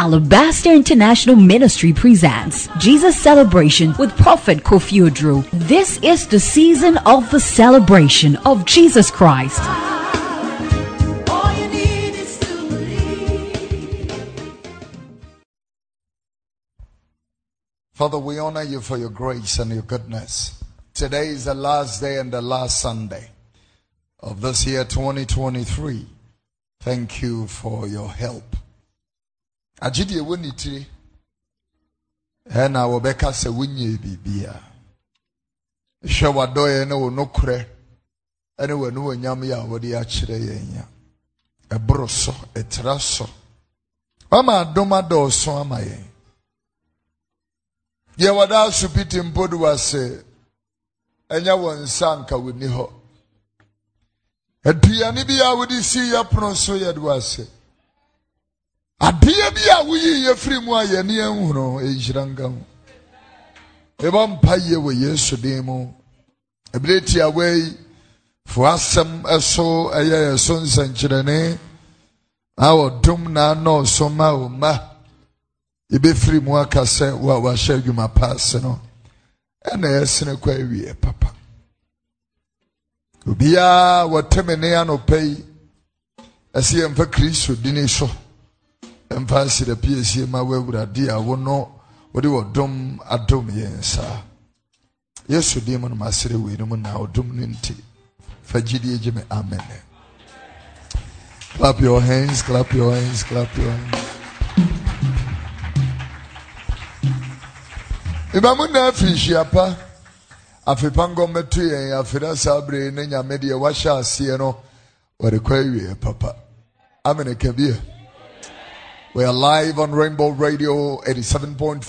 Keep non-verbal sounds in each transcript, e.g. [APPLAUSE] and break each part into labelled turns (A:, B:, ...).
A: Alabaster International Ministry presents Jesus Celebration with Prophet Kofi Oduro. This is the season of the celebration of Jesus Christ.
B: Father, we honor you for your grace and your goodness. Today is the last day and the last Sunday of this year 2023. Thank you for your help. Agidi ewo ne tiri. Ɛna wɔbɛka sɛ wonyɛ biribia hwɛ w'adɔeɛ ne wo nokorɛ ne w'ani w'onyam yɛ a wɔde akyerɛ yɛn ya ɛboro so ɛtra so wama adom adɔɔso ama yɛn. Deɛ wɔda asopiti mpo de wase ɛnyɛ wɔ nsa nka wɔni hɔ. Aduane bi a wode si yɛ pono so yɛde wase adeɛ bi a woyi yɛ firi mu a yɛne ahunu ɛnhyira nka ho. Ɛbɔ mpa yie wɔ yesu din mu. Ɛberɛ tia wei fo asɛm ɛso ɛyɛ yɛ so nsɛnkyerɛnne a wɔdom na anɔɔso ma wo ma yɛbɛfiri mu aka sɛ wo a wahyɛ adwuma paase no ɛna ɛsene kɔ awie papa. Obiara wɔteme ne anɔpa yi ɛsɛ yɛmfa kristo dini so ɛmfa asirapie sie ma wo awurade a wo no wode wɔdom adom yɛn saa yesu din mu no masere wei no mu na ɔdom no nti fa gyidie gye me amen. Clap your hands clap your hands clap your hands. Ibamu na afiri hyia pa. Afepa nkɔmmɛto yɛn afei saa bere ne nyame deɛ wahyɛ aseɛ no wɔde kɔ awie papa. Amene kabie We are live on Rainbow Radio 87.5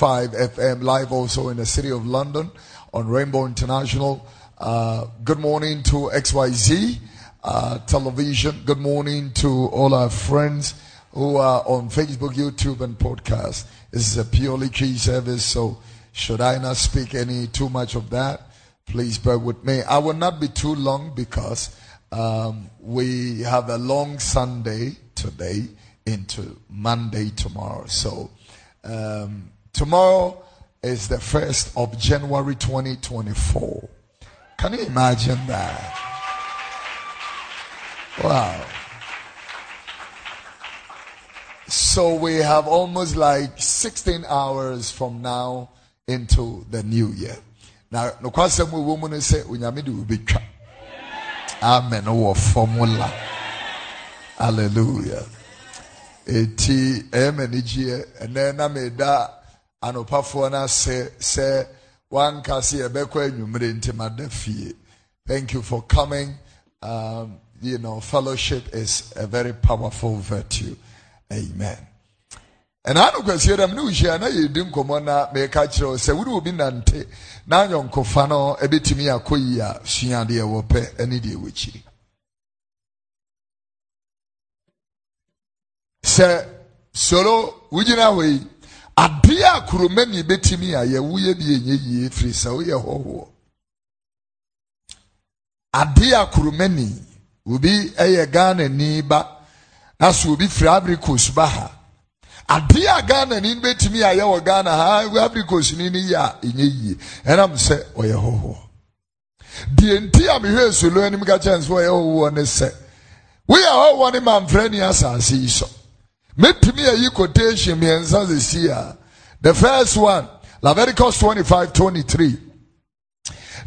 B: FM, live also in the city of London on Rainbow International. Uh, good morning to XYZ uh, television. Good morning to all our friends who are on Facebook, YouTube, and podcast. This is a purely key service, so should I not speak any too much of that? Please bear with me. I will not be too long because um, we have a long Sunday today into Monday tomorrow. So um, tomorrow is the first of January 2024. Can you imagine that? Wow. So we have almost like 16 hours from now into the new year. Now, no question we woman say. Amen. Or formula. Hallelujah. Eti emenijie ene na meda anopafoɔ no ase sɛ wanka se yɛbɛkɔ anwummere nti mada fie thank you for coming. Um, you know fellowship is a very powerful virtue. Amen. Ɛna ano kwasie dɛm ne wohyia na yɛdi nkɔmmɔ na meka kyerɛ wo sɛ wode obi nante na anyɔnkofa no ɛbɛtumi akɔ yi a sua deɛ wɔpɛ ne deɛ wɔkyiri sɛ soro wogyina hɔ yi adeɛ a kuromani bɛtumi a yɛwoyɛ bi ɛnyɛ yie firi sɛ woyɛ hɔhoɔ. Adeɛ a kuromani obi yɛ ghanani ba na obi firi abricos ba ha. Adeɛ a ghanani no bɛtumi a yɛwɔ ghana ha abricos ni no yɛ a ɛnyɛ yie. Ɛnam sɛ ɔyɛ hɔhoɔ. Deɛ nti a mehwɛ solo anim ka ɔyɛ hɔhoɔ ne sɛ woyɛ hɔhoɔ ne mamfrɛ ni asase yi so metumi ayi quotation mmiɛnsa sisi a the first one leviticus 25 23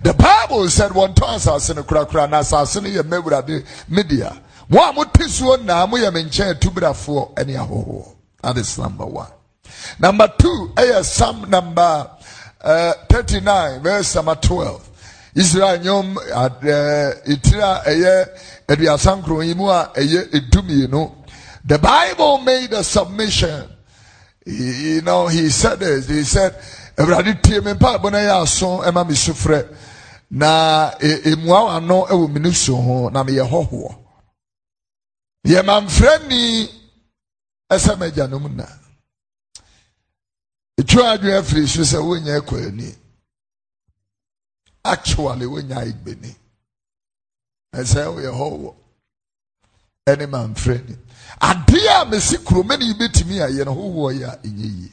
B: the bible said wɔntɔ asase no korakora na asase no yɛ mmɛwurade media mo a mote soɔ naa moyɛ me nkyɛn atubirafoɔ ne ahɔhoɔ that is number one. Number two ɛyɛ psalm number uh, 39 verse number 12 israel nyɔm ɛtiri a ɛyɛ aduasa nkron yi mu a ɛyɛ edumienu the Bible made a submission. You know, he said this. He said, Awurade tie me mpa abɔ na yɛ aso ɛma me sufrɛ na emua ano ɛwɔ me so ho na meyɛ hɔhoɔ. Yɛ mamfrɛ ni ɛsɛ m'agya nom na. Etwa adwene afiri so sɛ wonyɛ kɔ ani. Actually wonya igbeni. Ɛsɛ woyɛ hɔhoɔ. Ɛne mamfrɛ ni. Adeɛ a mesi kuromani bɛtumi ayɛ no hohoɔ yɛ a ɛnyɛ yie.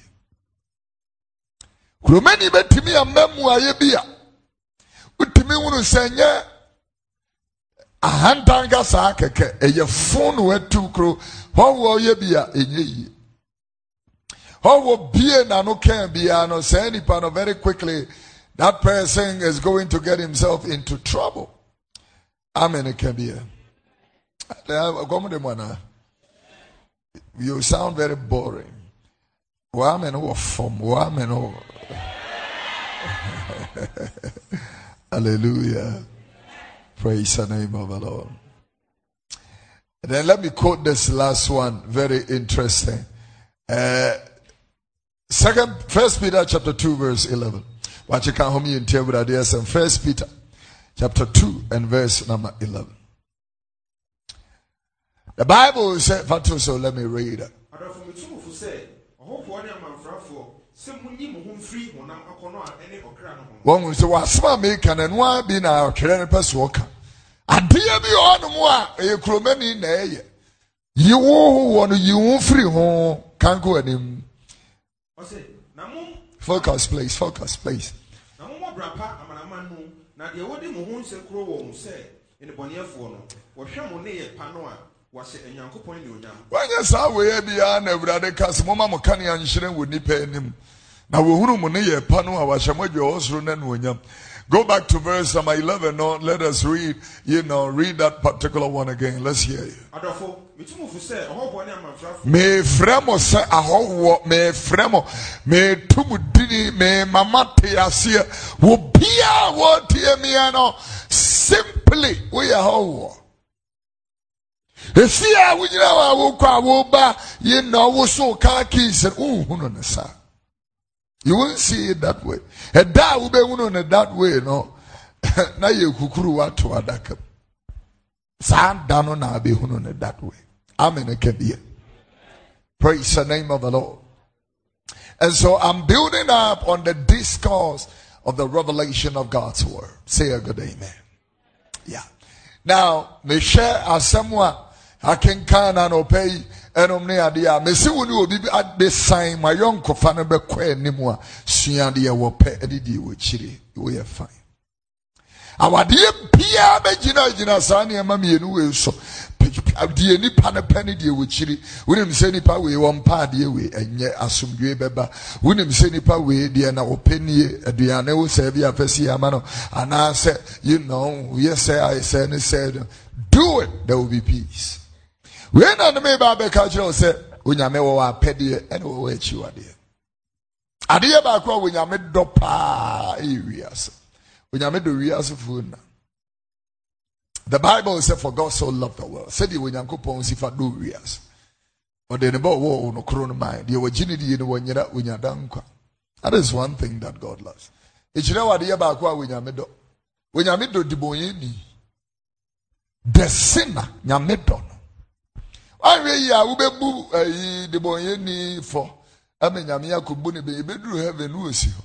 B: Kuromani bɛtumi ama mu ayɛ bi a wotumi hunu sɛ nyɛ ahantan ka saa kɛkɛ. Ɛyɛ fon no watu kuro hɔhoɔ yɛ bi a ɛnyɛ yie. Bie n'ano kɛn biara no saa no very quickly that person is going to get himself into trouble. Amen can be you sound very boring. Amen wɔ fam amen wɔ hallelujah. Praise the name of the lord. And then let me quote this last one very interesting. Uh, second first peter chapter 2 verse 11 Watch you can home in and First Peter chapter 2 and verse number 11. The Bible said, so let me read it. wɔn nso wasoma meka na nua bi na ɔtwerɛ no pɛ so ɔka. Adeɛ bi wɔ hɔnom a ɛyɛ kuromani na ɛyɛ. Yi wo wɔ no yi wo firi ho kanko anim. Focus please focus please.
C: Bra pa amanaman no na deɛ wɔde mo ho nsɛkuro wɔ mo sɛ nnebɔneyɛfoɔ no wɔhwɛ mo ne yɛ pa no a wɔahyɛ anyankopɔn ne onyam
B: wɔnyɛ saa wei biara na awurade ka sɛ momma mo kanea nhyerɛn wɔ nnipa anim na wɔhunu mo ne yɛ pa no a wɔahyɛ mo adwa wɔ soro no anuonyam Go back to verse number 11. No, let us read, you know, read that particular one again. Let's hear you. Me fremo se ahowo me fremo me tumudini me mama te asie wo bia wo tie me no simply we ahowo esi a wunyina wa wo kwa wo ba ye no wo so ka kis wo hunu ne sa you won't see it that way. ɛda a wobɛhunu no that way no? Na yɛ kukuru wato adaka mu saa da no na abɛhunu no that way. Amen ka bie praise the name of the lord. And so i'm building up on the discourse of the revelation of god's word. Say a good amen. Yeah. Now mehwɛ asɛm a akenkan na no pay ɛnom ne adeɛ a mesi wo ne obi abesan ma yɔnkofa no bɛkɔ anim a sua deɛ wɔpɛ de deɛ wɔkyire woyɛ fine. Awadeɛ biara bɛgyina gyina saa nneɛma mmienu wei so deɛ nipa no pɛ ne deɛ wɔkyiri wonim sɛ nipa wei wɔmpa adeɛ wei ɛnyɛ asomdwe bɛba. Wonim sɛ nipa wei deɛ na wɔpɛ nie aduane wo sɛ bi afɛ si ama no anaasɛ you know woyɛ sɛ ayɛ sɛ ne sɛ do it there will be peace wei na ne meba bɛka kyerɛ wo sɛ onyame wɔ wɔ apɛdeɛ ɛne wɔwɔ akyiwadeɛ adeɛ baako a onyame dɔ paa ɛyɛ wiase. Onyame dɔ wiasefoɔ na. The bible said for god so loved the world. Sɛdeɛ onyankopɔn si fa dɔ wiase. Ɔde ne bɛ ɔwɔ no koro no man deɛ wɔgye ne die no wɔnyera onyada nkwa. That is one thing that god loves. Ɛkyerɛ wɔ adeɛ baako a onyame dɔ onyame dɔ dibɔnyɛni the sinner nyame dɔ ahwɛ yi a wobɛbu ayi debɔnyɛni fɔ ama nyame akɔbu ne bɛ ebɛduru heaven no osi hɔ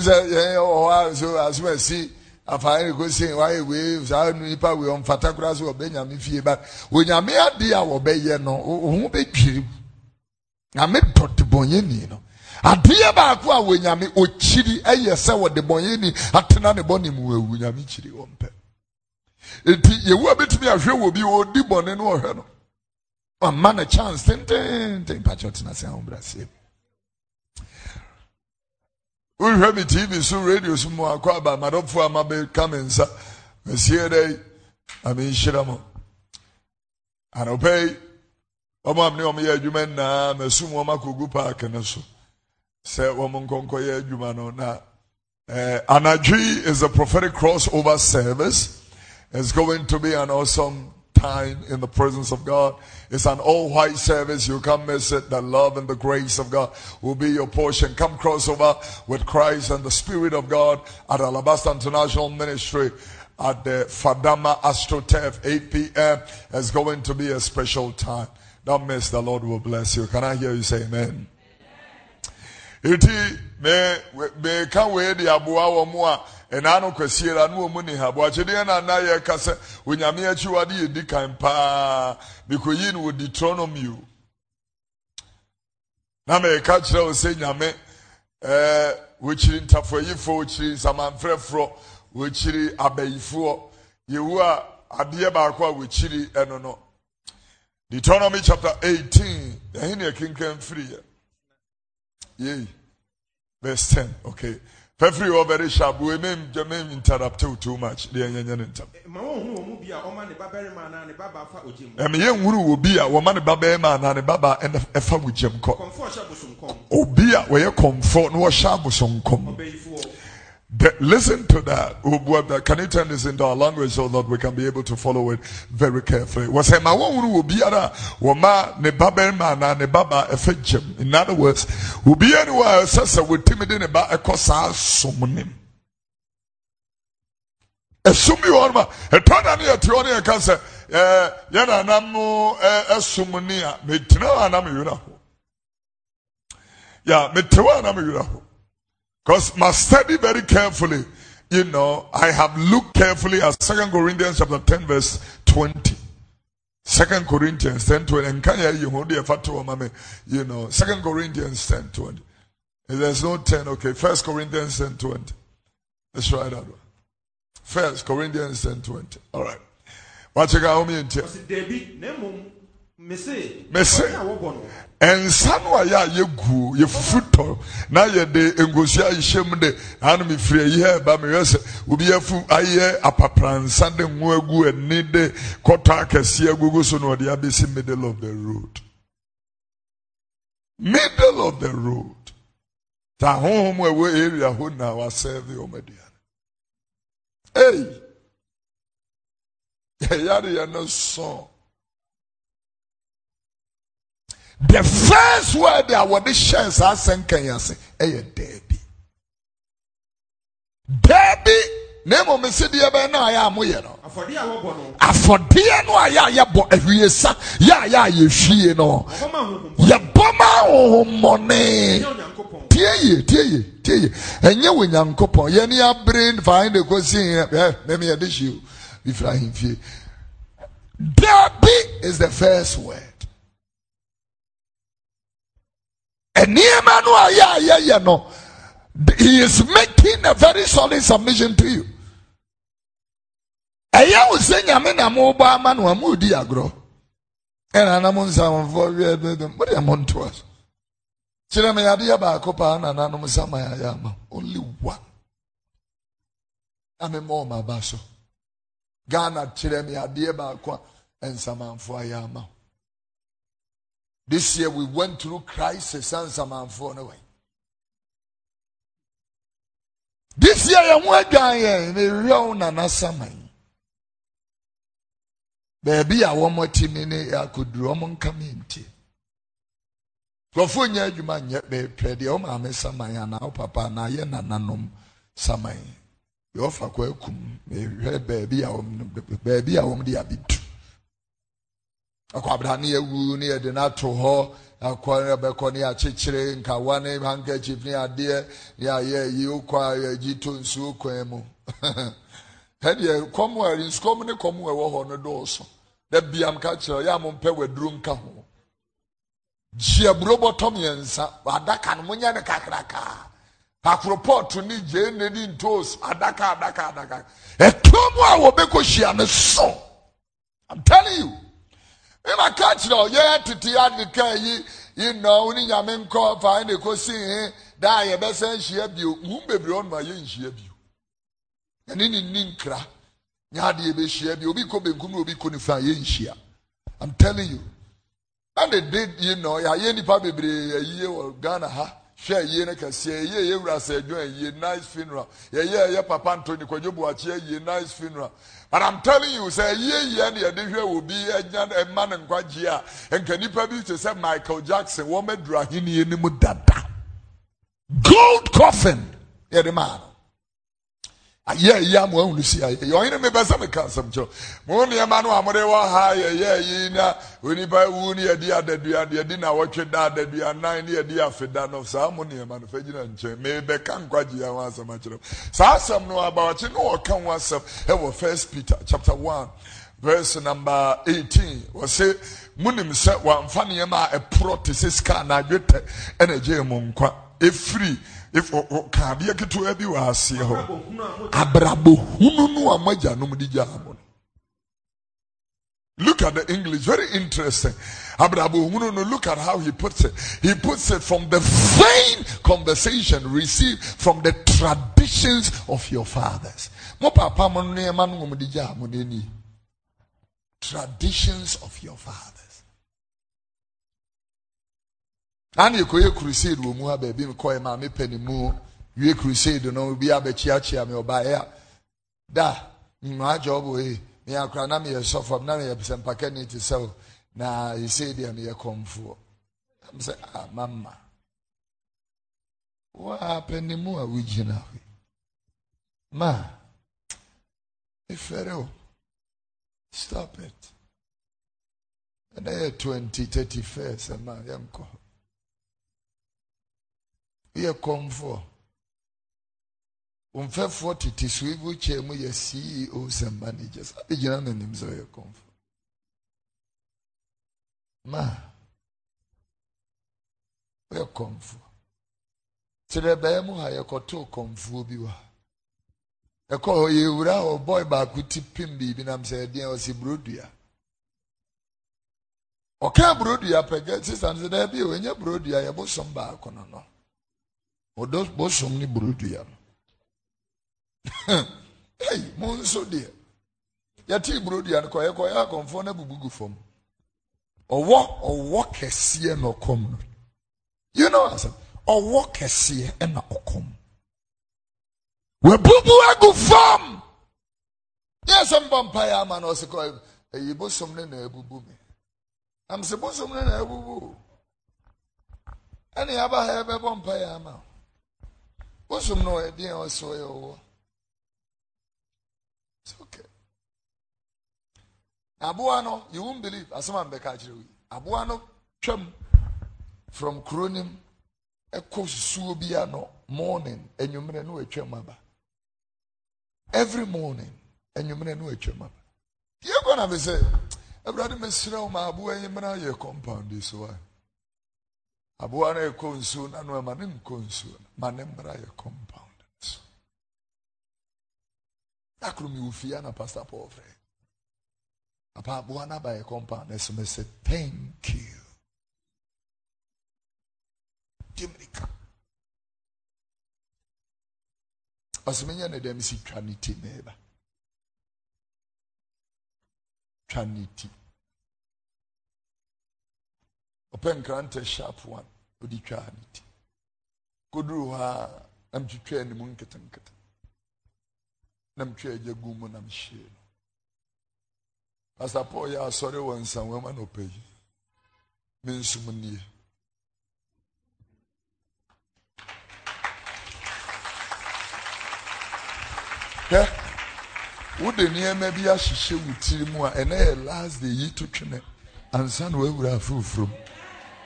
B: sɛ yɛn wɔ hɔ a so aso asi afaayɛ ne ko se wayɛ wei saa nipa wei ɔmfata koraa so ɔbɛ nyame fie ba. Onyame ade a wɔbɛyɛ no ohun bɛdwiri nyame dɔ debɔnyɛni no. Adeɛ baako a wɔnyame okyiri ɛyɛ sɛ wɔde bɔnyɛni atena ne bɔ ne mu awu nyame kyiri wɔn pɛ. eti yewu a betumi ahwɛ wɔ bi ɔdi bɔne no ɔhwɛ no. Ɔma no chance tententen pakyɛ ɔtena se ahobrɛaseɛ wohwɛ me tv so radio so mu akɔ aba amadɔfoɔ ama bɛka me nsa. Masie dɛ amenhyira mo. Anɔpɛ yi ɔmo am ne ɔmo yɛ adwuma nyinaa masum wɔn akɔgu paaki no so. Sɛ wɔn nkɔnkɔ yɛ adwuma no na ɛɛ anadwi is a prophetic crossover service. It's going to be an awesome time in the presence of God. It's an all white service. You can't miss it. The love and the grace of God will be your portion. Come crossover with Christ and the Spirit of God at Alabaster International Ministry at the Fadama Astroturf 8 p.m. It's going to be a special time. Don't miss. The Lord will bless you. Can I hear you say amen? Iti me me ka we di aboa wo mo a ɛnaa no kwasiera no wɔ mu ne ha boakyedeɛ no ana yɛka sɛ onyame akyiwade yɛdi kan paa mekɔyii no wɔ deuteronomy o na mɛka kyerɛ wo sɛ nyame ɛɛ wɔkyiri ntafoayifoɔ wɔkyiri nsamanfrɛfoɔ wɔkyiri abayifoɔ yɛwu a adeɛ baako a wɔkyiri ɛno no deuteronomy chapter 18 ɛhe ne ɛkenkan firi yɛ yei verse 10 okay fɛfiri hɔ very sharp. We mem mem interrupt you too much. Deɛ ɛnyɛnyɛ ne ntam
C: ma wɔnhu wɔ mu bi a ɔma ne babarima anaa ne babaa fa ogye mu.
B: Ɛme yɛnhuru wɔ bi a wɔma ne babarima anaa ne baba ɛna ɛfa wo gyam kɔ.
C: Kɔmfo a ɔhyɛ bosomkɔm
B: obi a wɔyɛ kɔmfɔ na wɔhyɛ abosonkɔm
C: ɔbɛyifoɔ
B: The- listen to that. Can you turn this into our language so that we can be able to follow it very carefully? A. In other words, hɔ ma ɛtɔ da ne yɛte hɔ ne yɛka sɛ ɛɛ yɛn nanam no ɛɛ ɛsom ni Because must study very carefully. You know, I have looked carefully at Second Corinthians chapter 10, verse 20. Second Corinthians 10, 20. And you hold the? You know, Second Corinthians 10, 20. If there's no 10, okay. First Corinthians 10, 20. Let's try that one. First Corinthians 10, 20. All right. Me you.
C: na mmom mese.
B: Nsa no a yɛ a yɛguo yɛfufu tɔ na yɛde nkosua ahyɛ mu de ano mefiri ayi ha ɛba mehwɛ sɛ obi afu ayɛ apapransa de ngo agu ani de kɔtɔ akɛseɛ agugu so na ɔde abɛsi middle of the road. Middle of the road. Ta honhom a ɛwɔ area hɔ na wasɛve ɔm aduane ei! Yɛyareyɛ no sɔn the first word a wɔde hyɛ saa asɛnkan yi ase ɛyɛ daabi daabi na mmom sideɛ bɛn na ayɛ a moyɛ no.
C: Afɔdeɛ a wɔbɔ no.
B: Afɔdeɛ no a yɛ a yɛbɔ awiesa yɛ a yɛ a yɛhwie no.
C: Ahohombɔ
B: yɛbɔ ma ahohommɔne
C: onyankopɔn.
B: Tie yie tie yie tie yie. Ɛnyɛ wɔ nyankopɔn yɛne abere fae de kɔsi ɛ mɛmi yɛde hyie o. Bifira ahemfie. Daabi is the first word nneɛma no a yɛ a yɛyɛ no he is making a very solid submission to you. Ɛyɛ wo sɛ nyame na mobɔ ama no a moodi agorɔ ɛna na mo nsamfoɔ wiɛ dɛdɛ mode mo ntoa kyerɛ me yadeɛ baako paa na nanom sama yɛayɛ ama only one. Na mema ɔma aba so ghana kyerɛ me yadeɛ baako a nsamanfoɔ ayɛ ama this year we went through crisis and nsamanfoɔ no way. This year yɛn ho adwan yɛn mehwɛ wo nana saman baabi a wɔn atimi ne akoduro wɔn nka mi nti nkurɔfoɔ nyɛ adwuma nyɛ bɛɛpɛ deɛ wɔn maame saman anaa wɔn papa anaa yɛ nananom saman deɛ ɔfa kɔ akum mehwɛ baabi a wɔn baabi a wɔn de abitu akɔ abira [LAUGHS] ne ewu ne yɛde n'ato hɔ akɔ ne bɛkɔ ne akyekyere nkawa ne handkerchief ne adeɛ ne ayɛ yi okɔ a yɛgyi to nsuo kwan mu ɛdeɛ kɔm a nsukɔm ne kɔm a ɛwɔ hɔ no dɔɔso na biam ka kyerɛ yɛ a mo mpɛ waduro nka ho. Gyiaburo bɔtɔ mmiɛnsa adaka no monyɛ no kakraka. Akoropɔɔto ne gyee ne di ntoos adaka adaka adaka. Ɛtuo mu a wɔbɛkɔ hyia no so. I'm telling you. Ɛma ka kyerɛ ɔyɛ tete adeka yi yi nɔ wo ne nyame nkɔ fa ne kɔsi he da a yɛbɛsɛ nhyia bio hu bebree ɔnom a yɛnhyia bio ɛne ne nni nkra nyɛ adeɛ bɛhyia bio obi kɔ benkum na obi kɔ nifa yɛnhyia i'm telling you. Na de yi nɔ yɛayɛ nipa bebree ayie wɔ ghana ha. Hwɛ ayie no kɛseɛ yɛyɛ yɛ wura sɛ adwo ayie nice funeral. Yɛyɛ ɛyɛ papa ntoni kwadwo buakye ayie nice funeral but i'm telling you sɛ ayie yɛ ne yɛde hwɛ obi anya ɛma ne nkwagye a. Nka nipa bi te sɛ michael jackson wɔn aduru ahenni anim dada. Gold coffin. Yɛde maa no ayɛ yi ama ahunu si ayɛ yi ɔyene mebɛ sɛ meka asɛm kyerɛ mo nneɛma no a mode wɔ ha yɛyɛ yi na. Onipa wu ne yɛde adadua yɛde na wɔtwe da adadua nan ne yɛde afeda no. Saa mo nneɛma no fa gyina nkyɛn mebɛka nkwagyeɛ ho asɛm akyerɛ saa asɛm no abawakye ne wɔka ho asɛm ɛwɔ first peter chapter 1 verse number 18 wɔse monim sɛ wɔamfa nneɛma a ɛporɔ te sɛ sika anaa dwetɛ ɛna gyee mo nkwa. Ɛfiri if Oh, oh, ka adeɛ ketewa bi wɔ aseɛ hɔ abrabɔhunu no a moagyanom de gyaa mo no Look at the English, very interesting. Abrabahunu, no, look at how he puts it. He puts it from the vain conversation received from the traditions of your fathers. Mo papa mo nneɛma no wɔn de gyaa mo n'ani. Traditions of your fathers. Ana ekɔyɛ crusade wɔ mu ha baabi mi kɔɛ maame pɛ ne mu. Wie crusade no obi abɛkyiakyia mi ɔbaeɛ a da nnwa agya ɔbɔ yi me akora na meyɛ sɔfo na meyɛ sɛ mpaka ne te sɛ wo na ɛsei deɛ meyɛ kɔmfoɔ. Sɛ ah, mama woapɛ ne mu a wogyina hɔ ma ɛfɛre o stop it. Ɛnɛ yɛ 20 31 sɛ ma yɛnkɔ woyɛ kɔmfoɔ. Mfɛfoɔ tete ebi kyɛ mu yɛ ceo sɛ managers abɛgyina n'anim sɛ ɔyɛ kɔmfo ma ɔyɛ kɔmfo kyerɛ bɛɛ mu ha yɛkɔtoo kɔmfoɔ bi wɔ ɛkɔ hɔ yɛwura hɔ bɔy baako ti pim biribi nam sɛ ɛdeɛ ɔsi burodua. Ɔka burodua pɛgɛ sisan sɛ dɛbi o enye burodua yɛ bosom baako no no. Ɔdɔ [LAUGHS] bosom ne burodua no hey mo nso deɛ yɛte burodua no kɔyɛ kɔyɛ akɔmfoɔ no abubu gu fam ɔwɔ ɔwɔ kɛseɛ na ɔkɔm you know asɛm ɔwɔ kɛseɛ ɛna ɔkɔm wabubu agu fam yɛ sɛ mbɔ mpaeɛ ama no ɔsɛ kɔ ɛyi bosom no na abubu me. Am sɛ bosom no na abubu ɛne yɛaba ha yɛbɛbɔ mpaeɛ ama wo. bosom no ɛdeɛ ɔsɛ ɔyɛ ɔwɔ It's okay. Aboa no, you won't believe. Asɛm a mbɛka akyerɛ wo. Aboa no twam from kuro nim ɛkɔ suo bi ano morning enwummerɛ no atwam aba. Every morning enwummerɛ no atwam aba. Deɛ kɔ na me sɛ Awurade mesrɛ wo ma aboa yi mmra yɛ compound yi so. Aboa no ɛkɔ nsuo no ano ma ne nkɔ nsuo no ma compound so. Dakoro mi wɔ fie na pastor Paul frɛ. Papa aboa no aba compound ɛso me sɛ thank you. Dimirika. Ɔsɛ menyɛ ne dɛm si. Twa ne ti. Ɔpɛ nkrantɛ sharp one. Ɔde twa ne ti. Koduru hɔ a na metwitwa anim nketenkete. na metwa agya gu mu na mehyee no pastor paul yɛ asɔre wɔ nsanwama na ɔpɛ yi. Me nsum nie hwɛ wode nneɛma bi ahyehyɛ wo tiri mu a ɛnɛ yɛ last day yi to twene. Ansa na wawura afoforɔ mu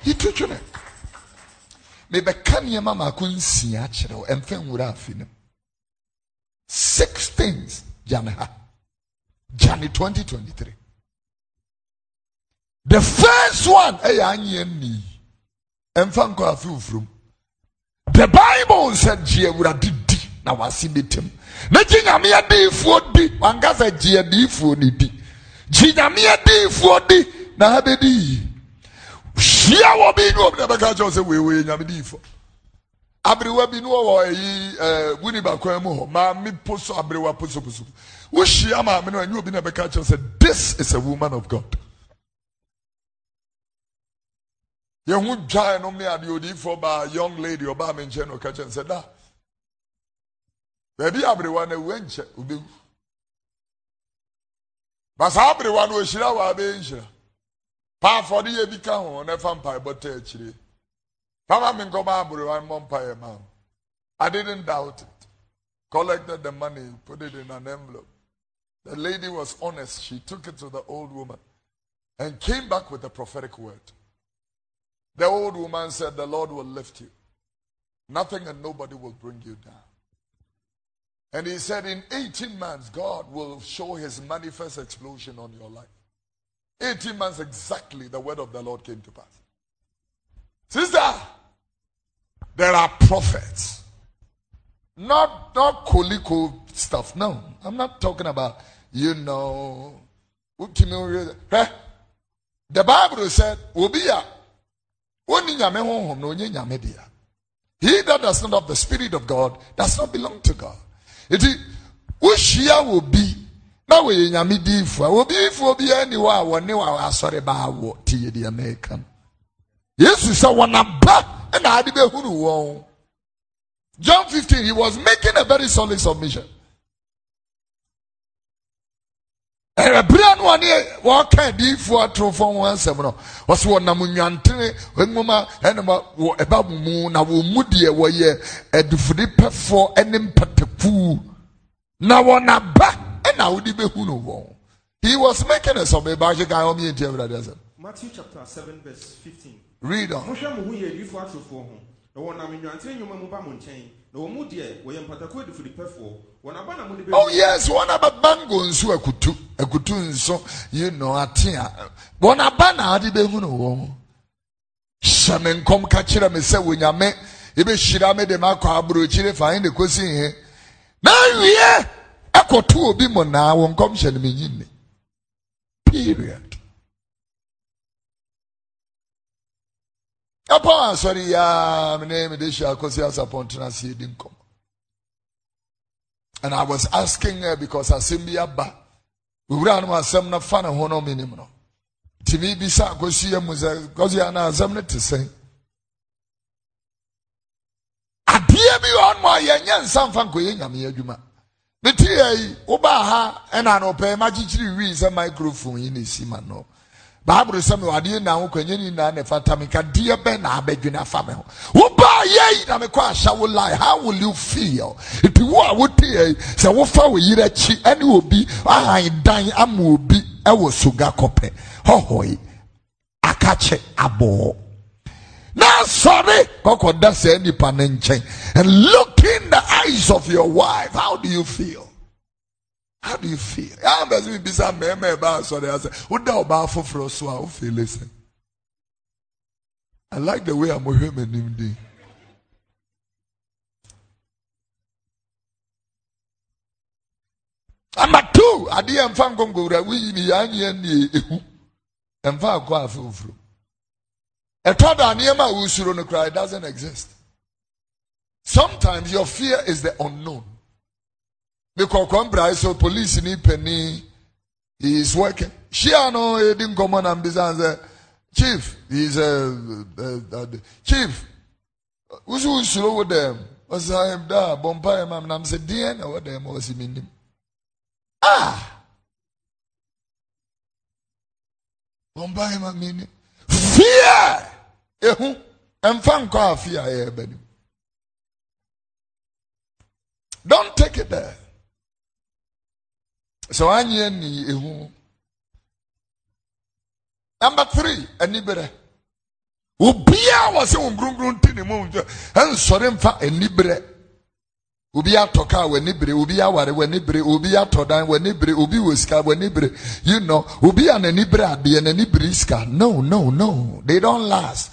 B: yi to twene mebɛka nneɛma maako nsia kyerɛ wo ɛmfa nwura afe no six things Jan ha. January 2023. The first one, eh, anye ni. Emfa nkɔ ofrom. The Bible said gye awurade di na wasi betem. Na gye nyame di, wankasa gye adiifoɔ di. Gye nyame adiifoɔ di na ha. Hyia wɔ bi ne obi na bɛka kyerɛw sɛ wei wei nyame diifoɔ. aberewa bi ne wɔwɔ ɛyi ɛɛ wuni bakwan mu hɔ maame po so aberewa po so po so wohyia maame no ɛnyɛ obi na bɛka kyerɛ sɛ this is a woman of God. Yɛn ho dwa ɛnom ne adeɛ odiifoɔ baa young lady ɔbaa mi nkyɛn na ɔka kyerɛ sɛ da. Baabi aberewa na ewu nkyɛ obewu basa aberewa no ohyira wɔ abɛɛ nhyira paafɔde yɛ bi ka ho na ɛfa mpaebɔ. Papa mi I didn't doubt it. collected the money, put it in an envelope. The lady was honest. She took it to the old woman and came back with a prophetic word. The old woman said, The Lord will lift you. Nothing and nobody will bring you down. And he said, In 18 months, God will show his manifest explosion on your life. 18 months exactly, the word of the Lord came to pass. Sister, there are prophets. Not not koliko stuff. No, I'm not talking about, you know. The Bible said, Obia, he that does not have the Spirit of God does not belong to God. It is, wohyia wɔ bi na wɔyɛ nyame diifo a obiifoɔ biara ni hɔ a wɔne wɔ asɔre baa wɔ te yɛ deɛ mɛka no yesu sɛ wɔnaba na ade bɛhunu wɔn. John 15 he was making a very solid submission. Ɛbere no ɔne wɔka adiifoɔ atorofo ho asɛm no ɔsɛ wɔnam nnwantene nwoma ɛnam wɔ ɛba mu na wɔn mu deɛ wɔyɛ adufudi pɛfoɔ ne mpataku na wɔnaba bɛhu no wɔn he was making a submission baahye kan ɔmo yɛ nti awurade asɛm
C: Matthew chapter 7, verse 15.
B: read on
C: Mohwɛ mo ho yɛ adiyifoɔ atorofoɔ ho, na wɔnam nnwantene nnwuma mu ba mo nkyɛn, na wɔn mu deɛ wɔyɛ mpataku adifudipɛfoɔ. Wɔn aba na mode
B: Oh yes, wɔn aba bango nso akutu, akutu nso, you know, atea. Wɔn aba na ade behu no wɔn. Hyɛ me nkɔm ka kyerɛ me sɛ wonyame me de aburokyire fa ne kosi ihe. Na wie ɛkɔto obi mo naa wɔn nkɔm hyɛ no me nyi ne. Period. Ɛpɔ asɔre yaa me ne me de hyɛ akosi asapɔntena si edi nkɔm. And I was asking her because asɛm bi aba. Owura no asɛm no fa ne ho no minim no. Tìmí bi sá akosi yɛ mu sɛ kɔsi yɛ na asɛm no te sɛn. Adeɛ bi wɔ hɔnom a yɛnyɛ nsa nfa nkɔyɛ nyame adwuma. Ne yɛ yi, wobaa ha ɛna anɔpɛ ma kyikyiri wii sɛ microphone yi na esi ma no. Baabulu sɛ mi adeɛ na ho kɔnyɛ ni na ne fata mi ka deɛ bɛn na abɛdwene afa mi ho. Wobaa yɛ yi na mi kɔ ahyɛ wo lie, how will you feel? Eti wo a wote yɛ yi, sɛ wofa wo yiri akyi ɛne obi ahan dan ama obi ɛwɔ soga kɔpɛ, hɔhɔ yi, akakyɛ abɔɔ. Ne nkyɛn and look in the eyes of your wife how do you feel? How do you feel? Yàrá bẹsẹ mi bisa mẹ́ẹ̀mẹ́ ẹ̀ bá sọ̀rọ̀ yà sẹ́ ó dá ọba foforọ so fi lé sẹ́ I like the way I'm ohwẹ́ mi nim di. Number two, mfa nkongowura wuyi mi yà á nyɛ nie ehu mfa akɔ afoforo. Ɛtɔ da nneɛma a wosuro no koraa it doesn't exist. Sometimes your fear is the unknown. Mekɔkɔ mbra so police ni pani he is working. Hyia no yɛdi nkɔmmɔ na mbisa sɛ chief he is a uh, uh, chief woso wosuro wo dɛm ɔsɛ da bɔ mpaeɛ ma nam sɛ deɛ na ɛwɔ dɛm ɔsi menim ah! Bɔ mpaeɛ ma menim fear ehu mfa nkɔ afi a ɛyɛ ɛbɛ nim don't take it there. Sɛ wanyɛ ni ehu. Number three anibere obiara wɔ sɛ wɔn kurunkurun ti ne mu nso ɛnsɔre mfa anibere obi atɔ kaa wɔ anibere obi aware wɔ anibere obi atɔ dan wɔ anibere obi wɔ sika wɔ anibere you know obi a n'anibere adeɛ n'anibere sika. No no no. They don't last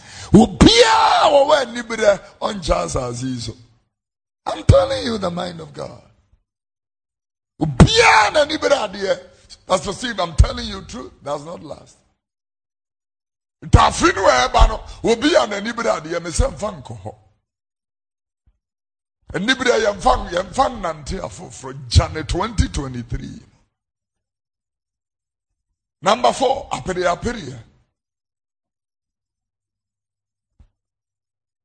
B: i'm telling you the mind of god. Pastor steve i'm telling you truth does not last. Ntaafin no a ɛba no obi a n'anibere adeɛ mesɛ nfa nkɔ hɔ. Anibere yɛmfa yɛmfa nnante afoforɔ gyane 2023 number four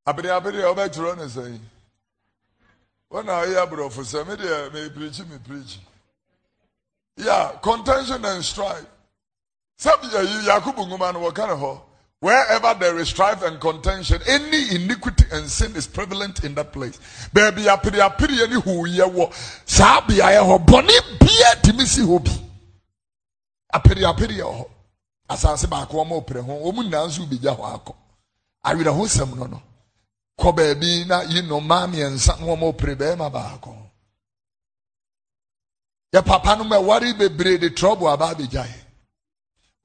B: apere apere apere ɔbɛtwerɛ ne sɛn wɔn a ɔyɛ aborɔfo sɛ me deɛ mepirikyi mepirikyi yeah contention and strife sɛbi yayi yakubu nwoma no wɔka ne hɔ Wherever there is strife and contention, any iniquity and sin is prevalent in that place. Baby, apiri apiri any who ye wo. Sabi aye ho boni bia timisi hobi. Apiri apiri ho. Asase ba ko mo pre ho. Omu nansu bi ja ho akọ. Awira ho sem no no. Kọ baabi na yi no ma miensa no mo pre be ma ba akọ. Ye papa no me worry bebre the trouble about the jai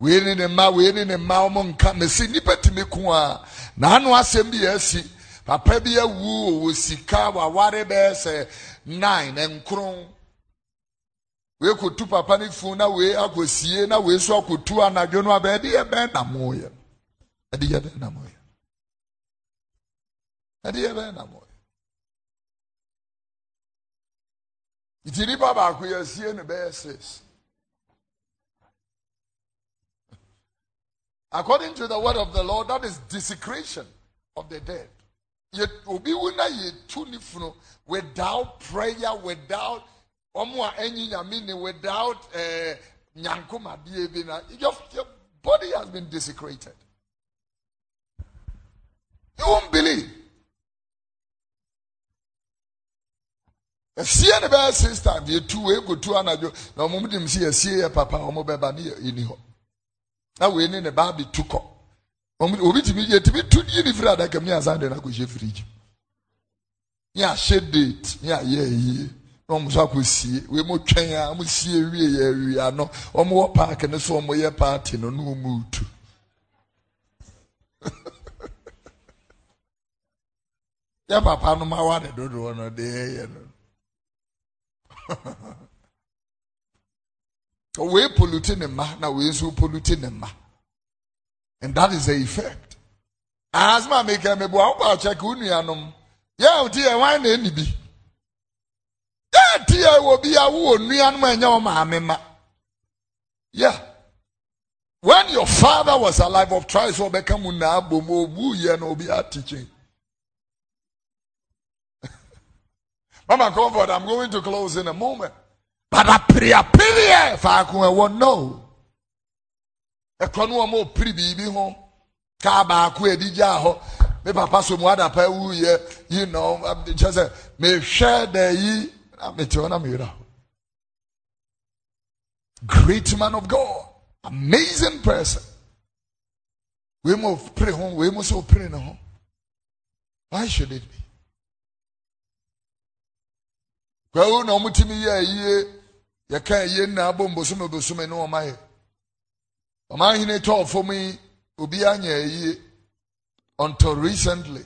B: wei ne ne mma wei ne ne mma ɔmo nka mesi nipa tumi ko a n'ano asɛm bi asi papa bi awu wɔ sika waware bɛyɛ sɛ nine nkron wei kotu papa ne funu na wei akɔsie na wei so akɔtu anadwo no ɛde yɛ bɛn nam yɛ ɛde yɛ bɛn nam yɛ ɛde yɛ bɛn nam yɛ nti nipa baako yɛ sie ne bɛyɛ six. [LAUGHS] According to the word of the Lord, that is desecration of the dead. Obi wuna ye tunifno without prayer, without omo enyi nyamini, without eh, nyankoma diebina. Your, your body has been desecrated. You won't believe. Ɛsie ne bɛyɛ six times yɛ tu wei go tu anadwo. Na ɔmo de mu si ɛsie yɛ papa ɔmo bɛba ne yɛ ni hɔ. Na wei ne ne ba bi tu kɔ. Obi tumi yɛ tumi tu yi ne firi adaka mu yɛ asan de na kò hyɛ firiji yɛ ahyɛ date yɛ ayɛ ayie na wɔn nso akɔ sie. Wei mo twɛn a wɔn sie wie yɛ awie ano. Wɔn wɔ paaki ne so wɔn yɛ paati no na wɔn tu. [LAUGHS] Yɛ papa no ma wa ne dodoɔ no de yɛ no. [LAUGHS] wei pollute ne mma na wei nso pollute ne mma and that is the effect. Asoma mi kɛ mi bu awo ba kyɛ ka o nuanom yɛ o ti yɛ wan na eni bi yɛ ti yɛ wɔ bi awo wɔ nuanom a ɛnyɛ wɔn maame ma yeah. When your father was alive of try so ɔbɛka mu na abom obu yɛ na obi atikyɛn mama comfort i'm going to close in a moment. But apiri ɛ faako ɛwɔ no. Ɛkɔ no a opiri biribi ho kaa baako edi gya hɔ me papa so mu adapa ewu yɛ you know kyɛ sɛ mehwɛ da yi na mete hɔ na mehwɛ great man of God. Amazing person. Wei mu opiri ho wei mu sɛ opiri ne why should it be? Kwawu na wɔn ti mi yɛ yie yɛka yie nna abɔ mbosome bosome ne wɔn ayɛ ɔman ahene tɔɔ fam yi obi anya yie until recently.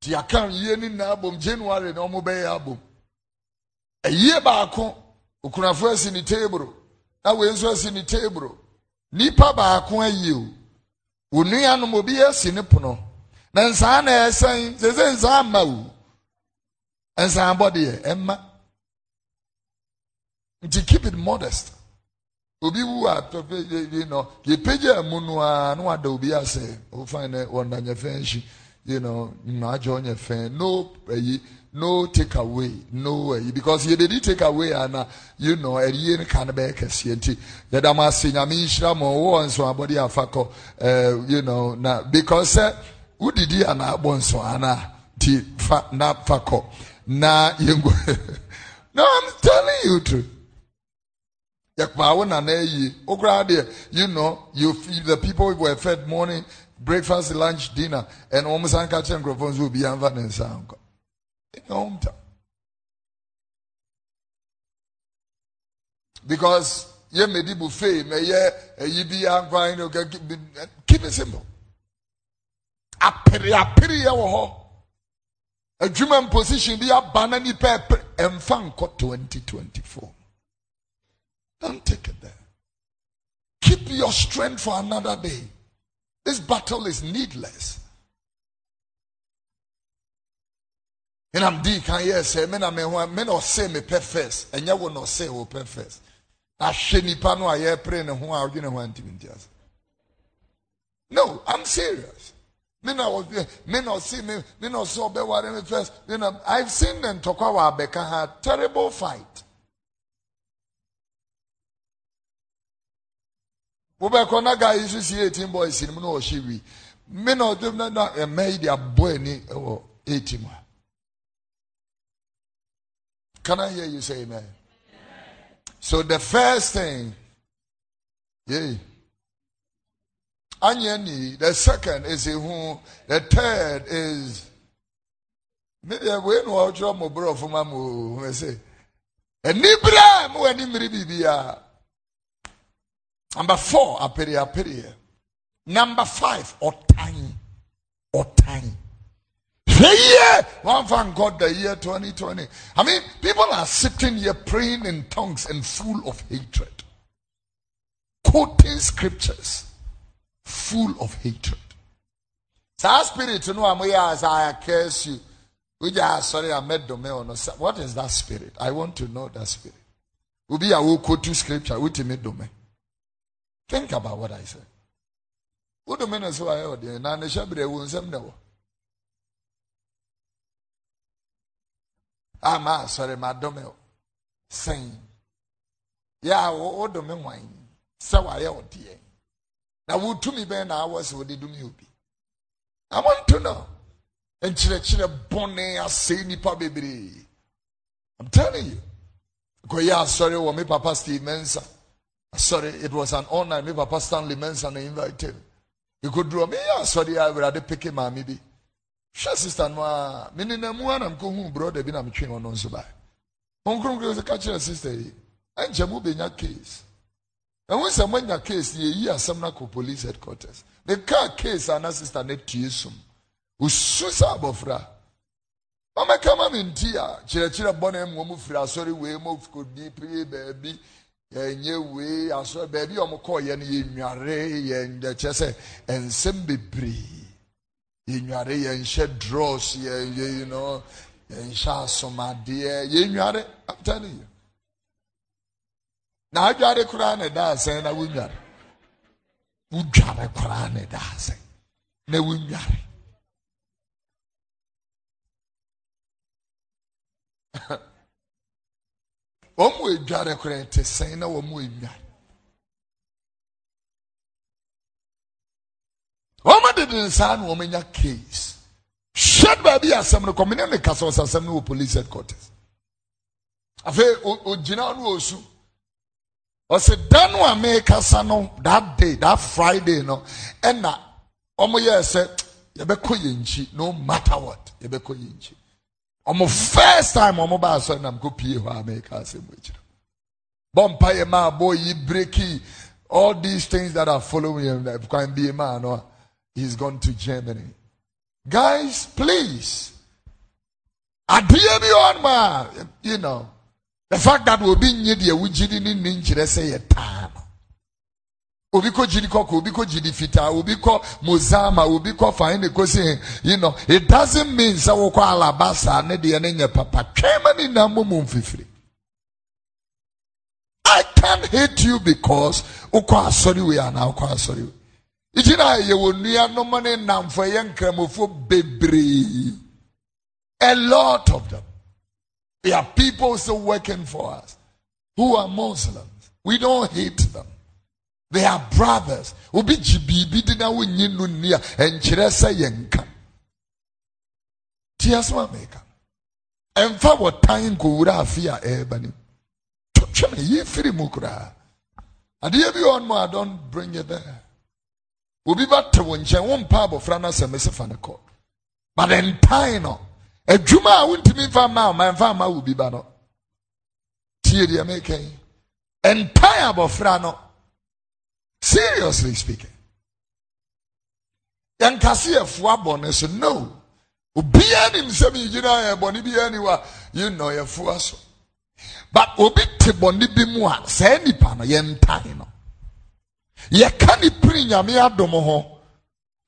B: Ti yɛka yie ne nna abom january na wɔn bɛyɛ abom. Ɛyie baako okunafo asi ne teeburo na wei nso asi ne teeburo nipa baako ayie o wɔn nuanom obi asi ne pono na nsaa na ɛsɛn sese nsaa mma o nsaa bɔ deɛ ɛmma. Nti keep it modest obi wu a you know yɛpagya mu no a na wada obi asɛ wofan dɛ wɔnda nyɛ fɛn hyi you know mmaagye ɔnyɛ fɛn. No no take away no ayi. Because yɛbɛdi take away ana you know ɛyie no ka no bɛyɛ kɛseɛ nti yɛda mo ase nyame nhyira mo wɔwɔ nso abɔde afa kɔ ɛɛ you know na because sɛ wodidi ana abɔ nso ana ti fa na fa kɔ. Na [LAUGHS] [LAUGHS] no i'm telling you truth. You know, you the people were fed morning, breakfast, lunch, dinner, and almost catch microphones will be anva and sound. In your hometown. Because ye medi buffet, may ye eh, ye be anva, eh, keep it simple. Apiri apiri ya wo adwuma position bi aba na nipa ɛmfa nkɔ 2024 don't take it there. Keep your strength for another day. This battle is needless. And I'm deep, can you say, men are men, men or say me pay and you will not say who pay first. I sheni pano I pray and who are want to No, I'm serious. Me no me no see me me no so be what first. Know, I've seen them talk about Becca terrible fight. Wobɛkɔ na guy nso si 18 boys no mu na ɔhyɛ wi me na ɔdwom na na ɛmɛ yi de abɔ ani wɔ 18 mu a can i hear you say amen? So the first thing yeah. Anyani the second is ihu the third is maybe wei na ɔtwerɛ mo borɔfo ma mo hu sɛ anibere mo w'ani mmiri biribiara Number four, apere apere. Number five, otan. Otan. The one thank God the year 2020. I mean, people are sitting here praying in tongues and full of hatred. Quoting scriptures full of hatred. Saa spirit no amoya as I curse you. We just ah, sorry I met dome What is that spirit? I want to know that spirit. Ubi a wo quote scripture, me dome. Think about what I said. What do men say? I heard you. Now, the shabre won't say no. Ah, sorry, my dome. Saying, yeah, what do men wine? So I you. Now, would to me ben hours would do me be? I want to know. And chile chile bonne, I say nipa baby. I'm telling you. Go, yeah, sorry, what me papa Steve Mensa. Sorry, it was an honor. Me Papa Stanley Mensah invited. You could draw me. Yeah, sorry, I would have pick my maybe. Sure, sister, no, uh, me ni na mu anam ko hu brother bi na me twen ono nso ba. On kron kron se kire sister yi. Enche mu be case. And when someone nya case ye yi asem na ko police headquarters. The car case ana sister ne tie sum. Usu sa abofra. Mama kama me ntia, kire kire bɔ mu mu firi asɔre wei mu ko di pie baabi yɛnyɛ wei asɔ baabi a wɔkɔɔyɛ no yɛnware yɛn sɛ nsɛm bebree yɛnware yɛnhyɛ dross yɛn you know yɛnhyɛ asomadeɛ yɛnware i'm telling na adware koraa ɛda asɛn na wonware wodware koraa ɛda asɛn na wonware [LAUGHS] wɔn mu edware koraa te sɛn na wɔn mu enware wɔn nsa na wɔn anya case. Hyɛn baabi asɛm no kɔmini ne kasa ɔsɛ asɛm no wɔ police headquarters. Afei ogyina no osu ɔsɛ dan no a mekasa no that day that friday no ɛna wɔn yɛ sɛ yɛbɛkɔ yɛn nkyi no matter what yɛbɛkɔ yɛn nkyi. Ɔmo first time ɔmo ba asɔre nam ko pie hɔ a mɛka asɛm wɔ akyire bɔ mpa yɛ maa bɔ yi breki all these things that are following him kwan bie maa no he's gone to germany. Guys please. Adeɛ bi wɔ ma you know. The fact that obi nye deɛ wogyi di ne nkyerɛ sɛ yɛ taa obi kɔ kɔkɔ obi kɔ fitaa obi kɔ mozama obi kɔ fain kosi you know. It doesn't mean sɛ wokɔ Alabaster ne deɛ ne nyɛ papa. Twɛn ne nam mo mu nfifiri i can hate you because wokɔ asɔre wei anaa wokɔ asɔre wei gyina yɛ wɔ nuanom ne namfo ɛyɛ nkramofo bebree a lot of them. There are people still working for us who are muslims. We don't hate them they are brothers. Obi biribi di na wonyi no ni a nkyerɛ sɛ yɛnka. Ti asoma meka. Ɛmfa wɔ tan nkowura afi a ɛreba nim. Twɛ me yi firi mu koraa. Bring it there. Obi ba te wo nkyɛn wo mpa abɔfra kɔ. But ntan no a wontumi nfa ma ma nfa ma wo bi ba no. Tie deɛ meka yi. Ntan abɔfra no. Seriously speaking. Yankasi efua bɔne so no. Obiara nim sɛ mi gyina yɛ bɔne bi ni wa you know yɛfua so. But obi te bɔne bi mu a saa nipa no yɛ ntan no. Yɛka ne piri nyame adom ho.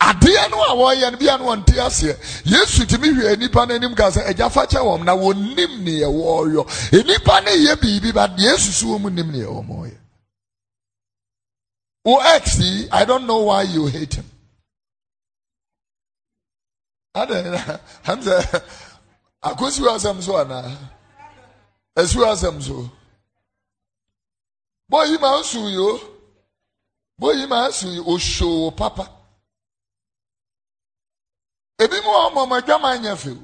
B: Adeɛ no a wɔyɛ no bia no wɔnte aseɛ. Yesu tumi hwɛ nipa no anim ka sɛ agya fa kyɛ wɔn na wɔnim ne yɛ wɔɔyɔ. Nipa no yɛ biribi ba Yesu so wɔn mu nim ne yɛ wɔn wɔyɛ. OXC, I don't know why you hate him. I don't [LAUGHS] I'm the Akosi wasam so ana. Esu wasam so. Boy, you man su yo. boyi ma asu ohyoo papa ebi mu a ɔmo ɔmo adwaman nyɛ few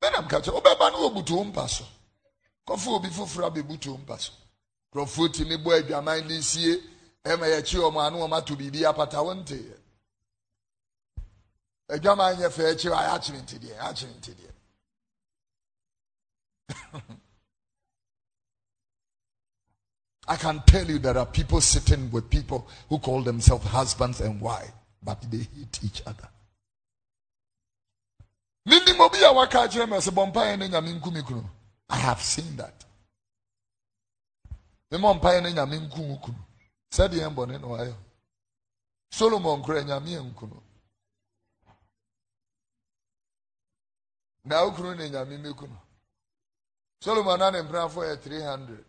B: bɛnam kakyɛ ɔbɛba no wɔbutu wo mpa so kɔfo obi foforɔ abɛbutu wo mpa so adwaman sie apata [LAUGHS] I can tell you there are people sitting with people who call themselves husbands and wives, but they hate each other. I have seen that. Me mɔ mpaeɛ ne nyame nku wo kunu. Sɛdeɛ mbɔne na wayɛ. Solomon kura nyame yɛ nku no. Na wo kunu ne nyame me kunu. Solomon na ne mpenafo yɛ 300.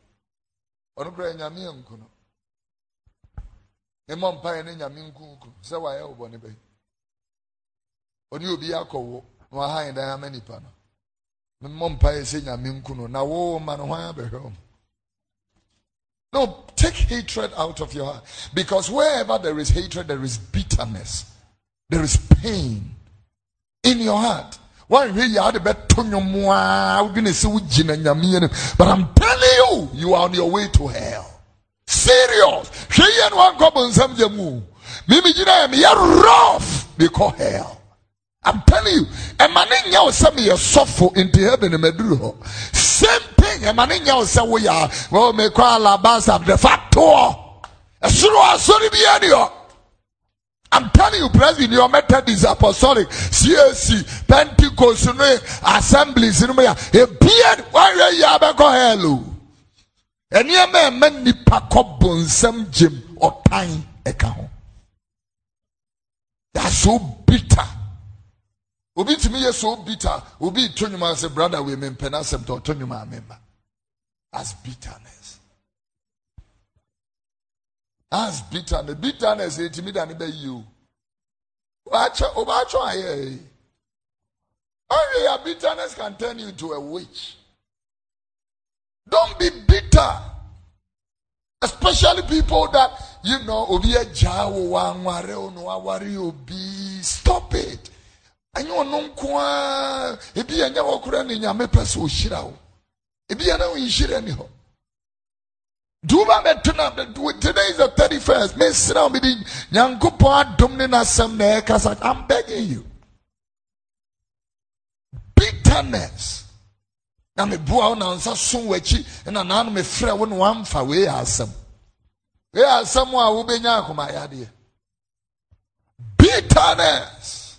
B: ɔno kura nyame yɛ nku no mmɔ mpaeɛ ne nyame nku nku sɛ wayɛ wo bɔne bɛyi ɔne obi akɔ wo na wahan dan ama nipa no mmɔ mpaeɛ sɛ nyame nku no na wo ma no hwan abɛhwɛ wo Take hatred out of your heart. Because wherever there is hatred, there is bitterness. There is pain in your heart. Your But I'm telling you, you are on your way to hell. Serious. And. Mimi jina me rough. Call hell. I'm telling you, a man in your semi a suffer into heaven in Medru. Same thing, a man in your say we are well me call la bas of the factor. A suru sorry be any I'm telling you, President, your method is apostolic, CAC, Pentecost, assemblies, in a beard, why are you have a hello. And you may many pack bone some gym or time account. That's so bitter. Obi to me, so bitter. Obi to you, say, brother, we mean penasem to turn you, member. That's bitterness. That's bitterness. Bitterness is me than be you. Over watch eh, eh. Only your bitterness can turn you into a witch. Don't be bitter. Especially people that you know obi obi. Stop it. Anyi ono nko a ebi enya wokura ne nyame pese ohyira wo. Ebi ya na wo nhira ni ho. Duba betuna today is the 31st. Me sira me di nyankopon adom ne nasem na ekasa. I'm begging you. Bitterness. Na me bua na nsa so na na no me frɛ wo no wamfa we asɛm. We asɛm a wo benya akoma yade. Bitterness.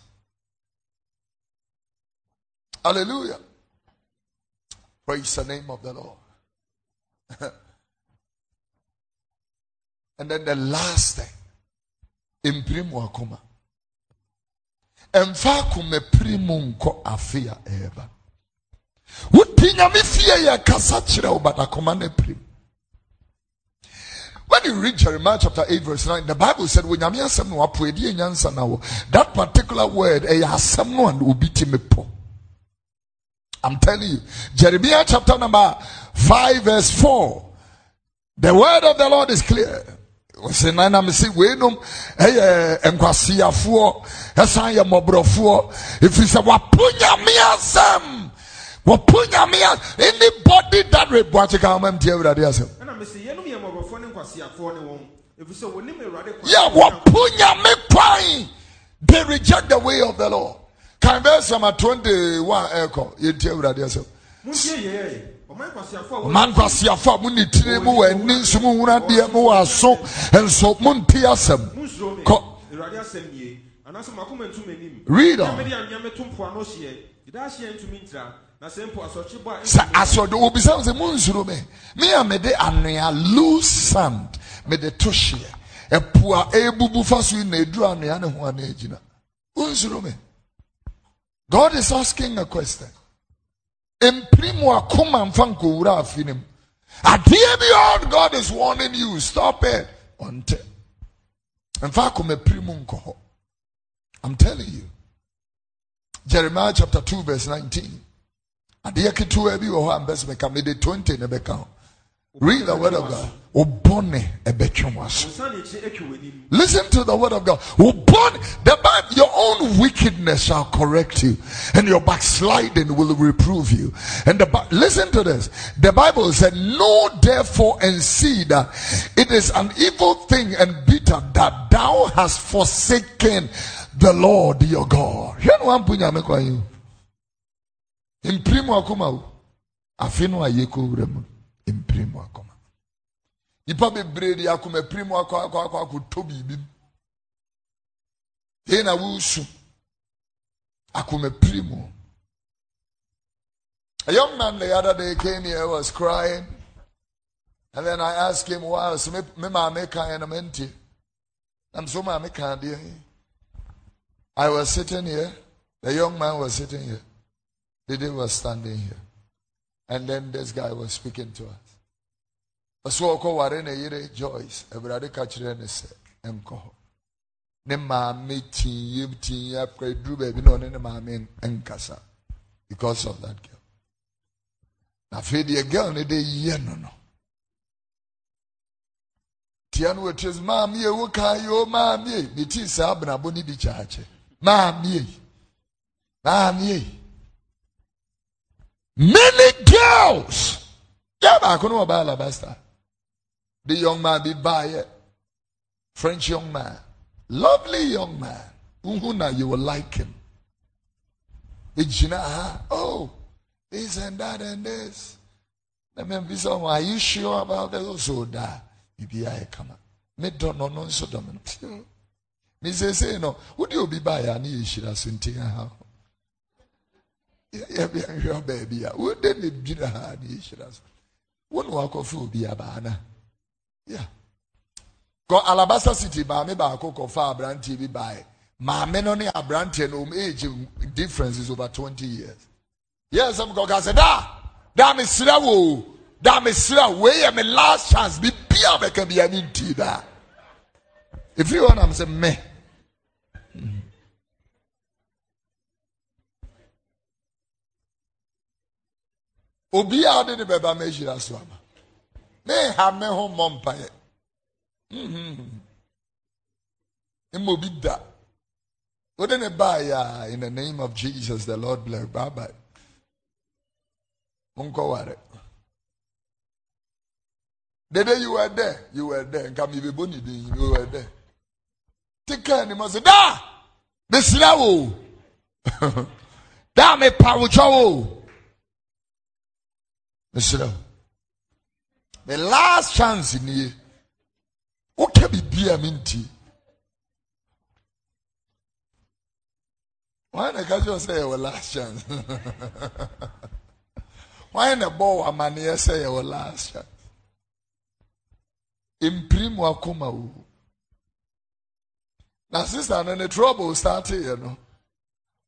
B: Hallelujah. Praise the name of the Lord. [LAUGHS] And then the last thing, imprimu akoma. Ɛmfa akoma pirimu nkɔ afe a ɛreba. Woti nyame fie yɛ kasa kyerɛ wo akoma no. When you read Jeremiah chapter 8 verse 9, the Bible said, when nyame asɛm no na. That particular word, asɛm no and obi ti me po. I'm telling you. Jeremiah chapter number 5 verse 4. The word of the Lord is clear. Wɔsɛ nan na mesi weinom eh, ɛyɛ nkwasiafoɔ ɛsan yɛ mmɔborɔfoɔ ɛfiri sɛ wapo nyame asɛm wapo nyame asɛm anybody that rebuakye ka ma mtie awurade asɛm yɛ wapo nyame kwan they reject the way of the lord kan verse number 21 ɛkɔ yɛntie awurade asɛm. Ɔman kwasiafo a mo ne tiri mu wɔ ani nso mu nwura deɛ mo wɔ aso nso mo nte asɛm kɔ read on. Sɛ asɔde obisa sɛ mo nsuro me. Me a mede anoa loose sand mede to hyeɛ. Ɛpo a ɛbubu fa so na ɛduru anoa ne ho ana agyina wonsuro me god is asking a question Imprimu akoma mfa nkowura afi nim. Adeɛ bi God is warning you stop it. Ɔnte. Mfa akoma primu nkɔ. I'm telling you. Jeremiah chapter 2 verse 19. Adeɛ ketewa bi wɔ hɔ a mbɛsɛ mɛka mede 20 na bɛka. Read the word of God. Listen to the word of God. The Bible, your own wickedness shall correct you, and your backsliding will reprove you. And the listen to this. The Bible said, "Know therefore and see that it is an evil thing and bitter that thou hast forsaken the Lord your God." Hwɛ no wampo Nyame kwan akoma. Nipa bebree de akoma akɔ akɔ akɔ biribi mu yei na wosu akoma a young man the other day came here was crying. And then i asked him why so me me maame kan na mente i'm so maame kan deɛ i was sitting here. The young man was sitting here. Dede was standing here and then this guy was speaking to us. Ɔsɛ ne yere joyce. Awurade ka kyerɛ ne sɛ nkɔ hɔ ne maame tinyɛ tinyɛ akora duru baabi na ɔne ne maame nkasa because of that girl. Na afei deɛ girl no de yɛ no no. Tia no wɔtiri sɛ maame ye wo ka yi o maame ne tii saa abenabɔ ne bi kyaakyɛ maame ye. Maame many girls yɛ baako no wɔ ba Alabaster the young man be by it. French young man. Lovely young man. Uhuna, you will like him. Ha? Uh-huh. Oh, this and that and this. Let me be someone. Are you sure about this? Also, that. Oh, Maybe I come. Me don't know, no, so dominant. [LAUGHS] Me say, say, no. Would you be by any issue that's in Tia? Yeah, baby. Then be the issue that's one walk of food be a banner. Yeah. Kɔ Alabaster City maame baako kɔfa aberanteɛ bi baeɛ. Maame no ne aberanteɛ no wɔn age difference is over twenty years. Yes, daa daa mi sira wo daa mi sira wo wei yɛ mi last chance bi bia bɛka bi ani nti daa. Efiri hɔ nam sɛ mɛ. Obi a ɔde ne bɛba mɛ hyira so ama. ha me ho mmɔ mpaeɛ. Mma obi da. Wode ne baeɛ a in the name of jesus the lord bless. Bye bye. Monkɔware. The day you were there. You were there. Nka mebɛbɔ ne din. You were there. Tika anim sɛ da! Mesira wo. [LAUGHS] Da mepa wo mesira wo. The last chance nie woka biribi a menti wọn na ka kyerɛ sɛ yɛwɔ last chance? [LAUGHS] Wọn na bɔ amanneɛ sɛ yɛwɔ last chance? Mpiri mu akoma o na sister no ne trouble start yɛ no.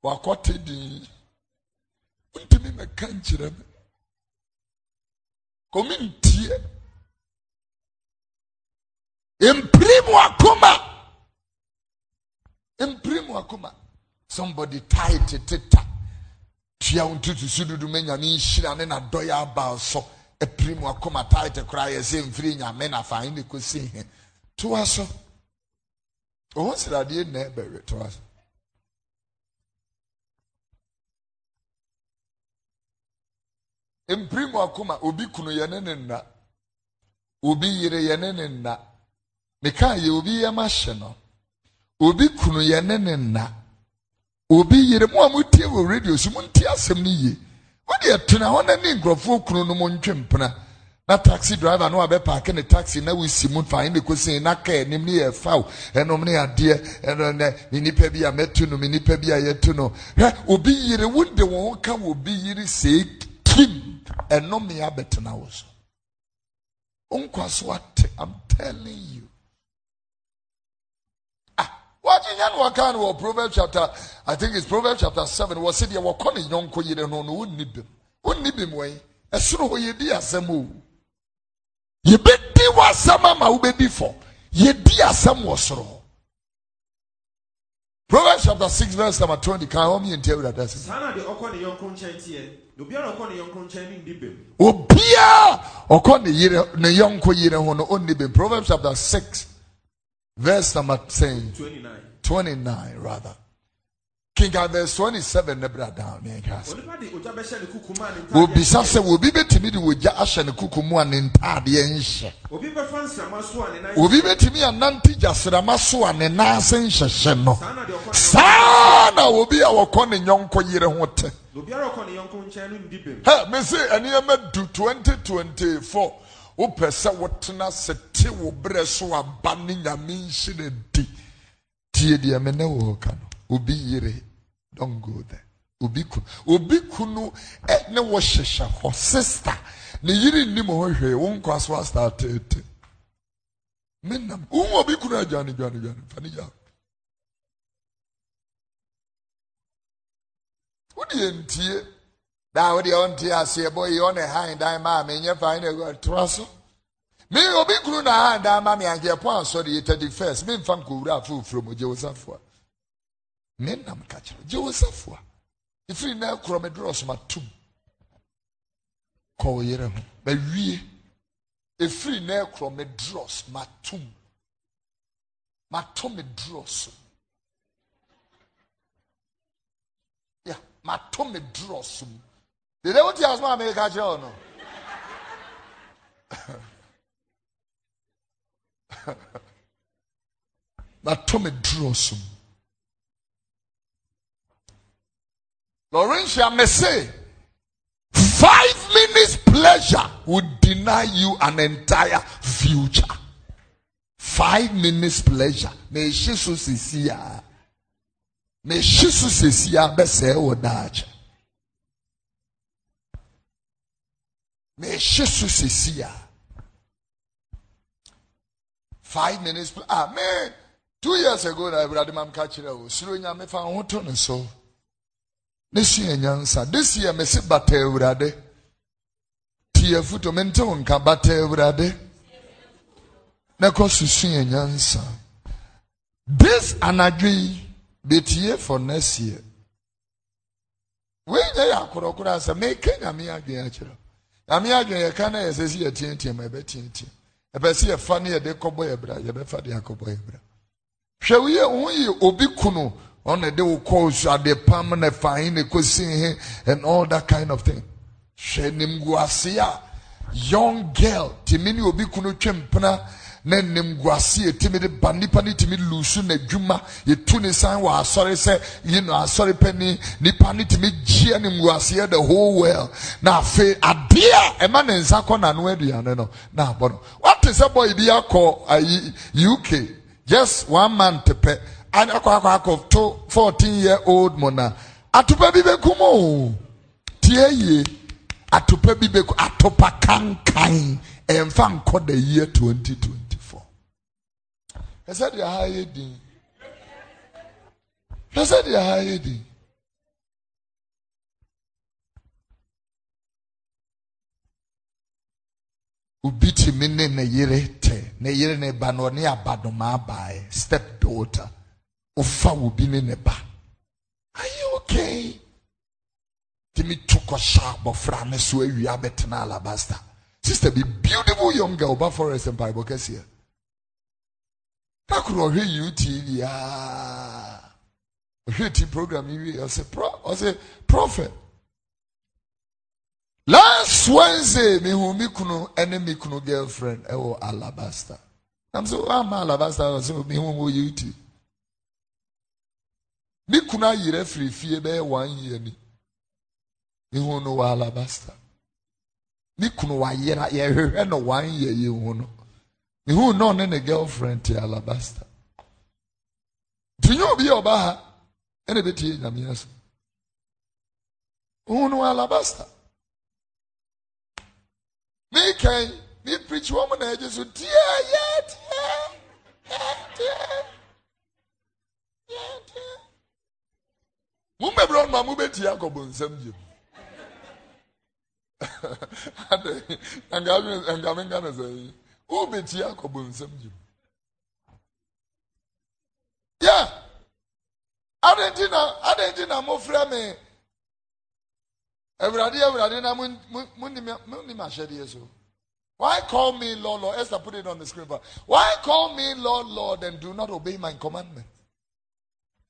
B: Wakɔte din. Ntumi mɛka nkyerɛ me kɔmi ntie mpiri mu akoma mpiri mu akoma somebody tie teteta tua wo ntutu so dudu ma nyame nhyira ne nadɔyɛ aba so. Apiri mu akoma tie te koraa yɛ sɛ mfiri nyame na fa ne kɔsi he. Toa so. Ɔho sradeɛ nna ɛbɛwe toa so mpiri mu akoma obi kunu yɛ ne ne nna. Obi yere yɛ ne ne nna. Meka yɛ obi yɛ ma hyɛ no. Obi kunu yɛ ne ne nna. Obi yere mu a motie wɔ radio so montie asɛm no yie. Wode ɛtena hɔ na ne nkurɔfoɔ kunu no mo ntwe mpena. Na taxi driver no abɛpaake ne taxi na wosi mu fa ne kɔsi na ka anim ne yɛ faw. Ɛnom ne adeɛ nɛ me nipa bi a mɛto no nipa bi a yɛto no. Hwɛ obi yere wode wɔn ho ka wɔ obi yere sɛ kim ɛnom ne abɛtena wo so. Nkwa so ate i'm telling you. Wakyinya no waka no wɔ proverbs chapter i think it's proverbs chapter 7 wɔ sɛ deɛ wɔkɔ ne yɔnko yere no no wonni bim wonni bim wɔi ɛsoro hɔ yɛdi asɛm o. Yɛbɛdi w'asɛm ama wobɛdi fɔ yɛdi asɛm wɔ soro hɔ proverbs chapter 6 verse number 20 kan asɛm
C: saa na deɛ ɔkɔ ne yɔnko nkyɛn teɛ ɔkɔ ne yɔnko nkyɛn bem
B: obiara ɔkɔ ne yere ne yɔnko yere ho no ɔnni bem. Proverbs chapter six verse number ten.
C: 29
B: twenty nine rather. King verse twenty seven ne bra down ne nka ase.
C: Onipa de ogya bɛhyɛ ne kuku mu a ne ntaadeɛ
B: obisa sɛ obi betumi de ogya ahyɛ ne kuku mu a ne ntaadeɛ nhyɛ.
C: Obi bɛfa nsrama so a ne nan
B: obi betumi anante gyasrama so a ne nan ase nhyehyɛ no.
C: Saa na deɛ ɔkɔ ne
B: saa na obi a wɔkɔ ne nyɔnko yere ho te hɛ mese nneɛma du 2024 wopɛ sɛ wotena sɛ te wo berɛ so aba ne nyame nhye no di. Tie deɛ me ne wɔ ka no. Don't go there. Obi kunu obi kunu ɛ ne wɔ hyehyɛ hɔ. Sister ne yere nnim hɔ hwee. Wo nkwa so asta tete me nam wohu obi kunu adwane dwane dwane fa ne wodeɛ ntie daa wodeɛ ɔnte aseɛ bɔ yi ɔne han ma a menyɛ ne toa so me obi kunu na han ma me ankeɛ pɔ asɔre yi thirty first memfa nkɔwura afoforo mu gye wo safoa me nam ka kyerɛ gye wo safoa ɛfiri na korɔ me dorɔ so matom ho mawie ɛfiri na korɔ me matom mato me dorɔ mato [LAUGHS] me dorɔ so mu dede wote asoma a meka kyerɛ wo no mato me dorɔ so mu Laurentia may say, five minutes pleasure would deny you an entire future. Five minutes pleasure. May she so sisia. She so sisia bese wadache. May she so sisia. Five minutes. Ah, man. Two years ago, I read mam catching a suru nyame fa ho to ne so. ne sua nyansa this year mesi bata awurade tie foto mente wo nka bata awurade na kɔ so sua nyansa this anadwo yi betie for next year. Wei nyɛ yɛ akorɔkorɔ asɛ meke nyame adwene akyerɛ nyame adwene yɛka na yɛ sɛ si yɛtiatia ma yɛbɛtiatia ɛpɛ sɛ yɛfa ne yɛde kɔbɔ yɛ bra yɛbɛfa de akɔbɔ yɛ bra hwɛ woyɛ wo yi obi kunu? Ɔna de wo kɔ so ade pam na fain na kosi he and all that kind of thing. Hwɛ nimguase a young girl tìmi ne obi kunu twɛ mpena na nimguase a tìmi de ba nipa ne tìmi lusu n'adwuma yɛtu ne san wɔ asɔre sɛ yi no asɔre pɛni nipa ne tìmi gyia nimguase the whole world. Na afei adeɛ a ɛma ne nsa kɔ n'ano aduane no na abɔ no. Wate sɛ bɔ ibi akɔ uk just one month pɛ akɔ akɔ akɔ to fourteen year old mo na atopa bi bɛ kum o. Tie yie atopa bi bɛ kum atopa kankan ɛnfa nkɔ year twenty twenty ɛsɛ deɛ ha yɛ din ɛsɛ deɛ ha yɛ din obi tìmi ne ne yere tɛ ne yere ne ba na ɔne abadoma abaɛ step daughter. Bi ne ba. Are you okay? Tìmi tu kɔhyɛ abɔfra ne so awia bɛtena Alabaster. Sister bi beautiful young girl. Ba forest mpaebɔ kɛseɛ kakoro ɔhwɛ utv aa. Ɔhwɛ ti program yi wie ɔsɛ pro ɔsɛ prophet. Last wednesday mi hu mi kunu ɛne mi kunu girlfriend ɛwɔ Alabaster nam so ama Alabaster ɔsɛ mi hu wɔ utv ne kunu ayerɛ firi fie bɛyɛ one year ni. Ihu no wɔ Alabaster ne kunu wayera yɛhwehwɛ no one year yɛhu no ihu no ɔne ne girlfriend te Alabaster tinye obi a ɔba ha ɛna bɛtie nyame aso ihu no wɔ Alabaster me kan me preach wɔn na ɛgye so tie yɛ tie yɛ tie yɛ tie mo mbɛbrɛ ɔno a mo bɛtie akɔbɔ nsɛm gyem ade ne sɛ yi wo bɛtie akɔbɔ nsɛm gyem yɛ ade nti na ade nti na mofrɛ me Awurade awurade na mun mun mun nim mun nim ahyɛdeɛ so. Why call me Lord, Lord? Esther, put it on the screen. for- Why call me Lord, Lord, and do not obey my commandment?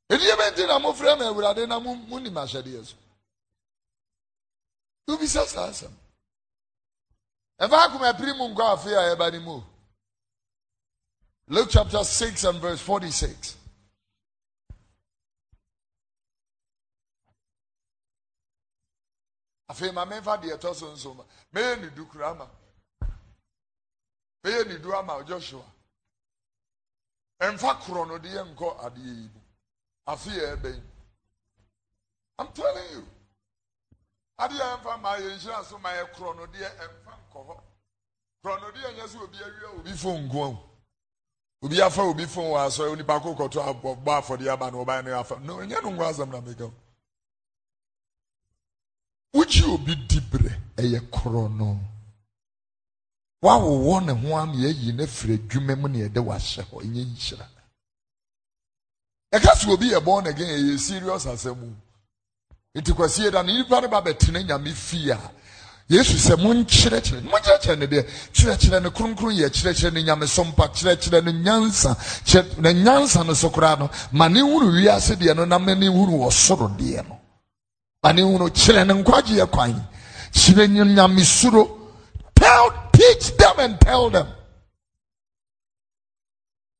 B: Ɛdi yɛ bɛnti na mo frɛ me awurade na mun mun nim ahyɛdeɛ so. Ubisa saa asɛm. Ɛfa akoma apiri mu nkɔ afe a ɛba ne mu. Luke chapter 6 and verse 46. afei ma memfa deɛ ɛtɔ so nso ma. Mɛyɛ ne du kura ama mɛyɛ ne joshua. Ɛmfa korɔ no deɛ nkɔ adeɛ yi mu afe yɛ ɛbɛn i'm telling you. Adeɛ a ɛmfa ma yɛ nhyira so ma yɛ korɔ no deɛ ɛmfa nkɔ hɔ. Korɔ no deɛ nyɛ sɛ obi awia obi fo nko o obi afa obi fo wɔ asɔre onipa ko kɔtɔ abɔ bɔ afɔdeɛ aba na ɔban no afa. No ɛnyɛ no ngo asɛm na meka o wogye obi di berɛ ɛyɛ korɔ no. Woawowɔ ne ho ama yɛayi no afiri adwuma mu ne yɛde wahyɛ hɔ ɛnyɛ nhyira. Ɛka sɛ obi yɛ bɔn again ɛyɛ serious asɛm mu nti kwasie da no nnipa no ba bɛtena nyame fie a yesu sɛ monkyerɛkyerɛ monkyerɛkyerɛ ne deɛ kyerɛkyerɛ no kronkron yɛ kyerɛkyerɛ no nyamesompa kyerɛkyerɛ no nyansa na nyansa no so koraa no ma ne hunu wiase deɛ no na ma ne hunu wɔ soro deɛ no. Ma ne hunu kyerɛ ne nkwagyeɛ kwan. Kyerɛ ne nyamesuro. Tell teach them and tell them.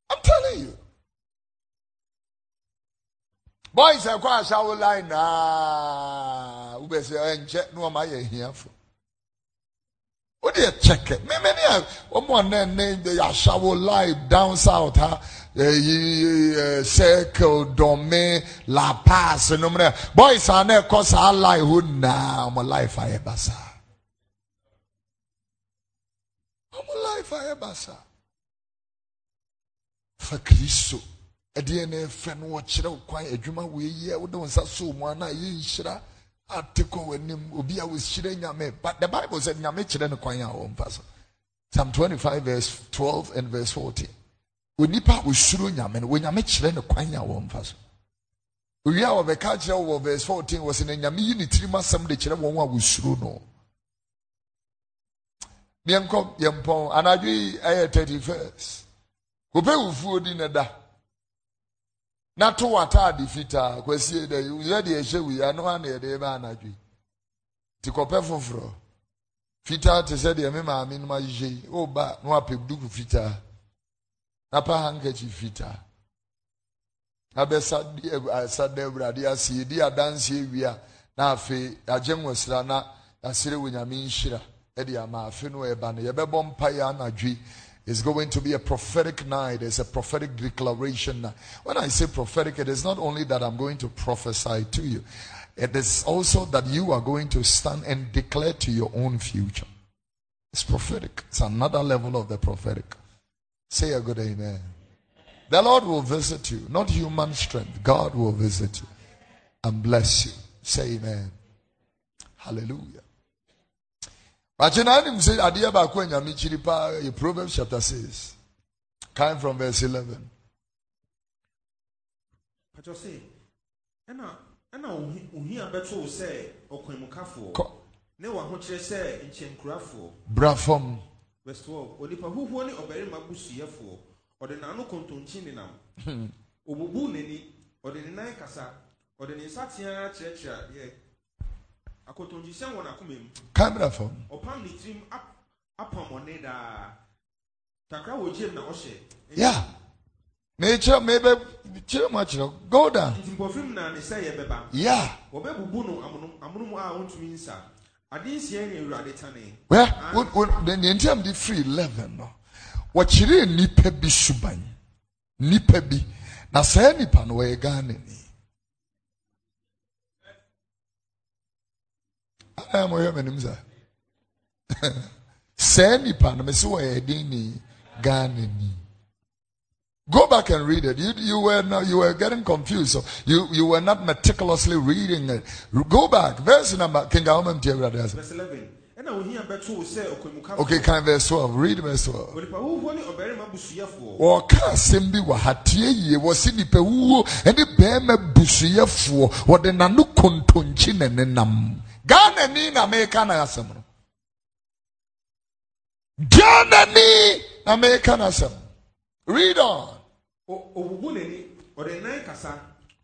B: I'm telling you. Boys ɛkɔ ahyɛwo line naa wobɛsɛ ɛnkyɛ na ɔma yɛ ahiafo wode kyɛkɛ memene a ɔmo a nɛ ne yɛahyɛwo line down south ha eh, circle dɔme la pass nom nɛ boys a na ɛkɔ saa line hɔ naa ɔmo life ayɛ basaa ɔmo life ayɛ basaa fa kristo ɛdeɛ na ɛfɛ no wɔkyerɛ wo kwan adwuma wɔyɛ wode wo nsa so mu ana ɛyɛ nhyira ate kɔ w'anim obi a wɔhyira nyame. But the bible said nyame kyerɛ no kwan a psalm 25 verse 12 and verse 14 onipa a wɔsuro nyame no wɔnyame kyerɛ no kwan a wɔmfa so. Owie a verse 14 wɔ sɛ na nyame yi ne tirim asɛm de kyerɛ wɔn a wɔsuro no. Meɛnkɔ yɛmpɔn anadwo yi ɛyɛ 31st kopɛ wufuo di ne da na to w'ataade fitaa kwasie dɛ sɛdeɛ ɛhyɛ wi ano a na yɛde bɛ anadwo yi. Nti kɔpɛ foforɔ. Fitaa te sɛ deɛ me maame nom ahyehyɛ yi woba na wapɛ duku fitaa. Na pa hankakyi fitaa. Na bɛsa di asa da awurade ase yɛdi adanseɛ wie a na afei agye nwɔsra na yɛasere wɔ nyame nhyira ɛde ama afe no ɛba no. Yɛbɛbɔ mpaeɛ anadwo yi. It's going to be a prophetic night. It's a prophetic declaration. When I say prophetic, it is not only that I'm going to prophesy to you, it is also that you are going to stand and declare to your own future. It's prophetic. It's another level of the prophetic. Say a good amen. The Lord will visit you, not human strength. God will visit you and bless you. Say amen. Hallelujah. But na anim sɛ adeɛ baako a nyame kyiri paa yɛ Proverbs chapter 6. Kind from verse 11.
C: patɔ se ɛna ɛna bɛto wo sɛ
B: Kɔ-
C: ne w'ahokyerɛ sɛ nkyɛnkurafoɔ
B: Bra fam.
C: verse 12 onipa huhuo ne ɔbarima busuyɛfoɔ ɔde n'ano kontonkyi nenam obubu n'ani ɔde ne nan kasa ɔde ne nsa teaa kyerɛkyerɛ adeɛ akontonkyisɛm wɔ n'akoma mu
B: Kan bra fam.
C: ɔpam ne tirim ap- apam ɔne daa takra wɔ gyem na ɔhyɛ
B: Yeah. Mekyerɛ mebe kyerɛ mu akyerɛ. Go down.
C: nti mpɔfim na ne sɛ yɛbɛba
B: Yeah.
C: wɔbɛbubu no amonom a ɔntumi nsa ade nsia ne awurade tane
B: wo- the the ntam de free 11 no. Wɔkyerɛ nipa bi suban. Nipa bi. Na saa nipa no wɔyɛ Ghanani. Ana mo yɛ m'anim saa. Saa nipa no mesi wɔyɛ den ni Ghanani. Go back and read it. You, you were not, you were getting confused. So you, you were not meticulously reading it. Go back. Verse number. King Ahomem Tiagrades.
C: verse 11 ɛna ohia bɛto wo
B: Okay, kind verse 12. Read verse 12.
C: onipa huhuo ne ɔbarima busuyɛfoɔ
B: wɔka asɛm bi wɔ ha tie yie wɔsi nipa wuo ɛne bɛrima busuyɛfoɔ wɔde n'ano kontonkyi na nenam ghana ni na meka na asɛm no ghana ni na meka na asɛm read on.
C: Obubu n'ani ɔde ne nan kasa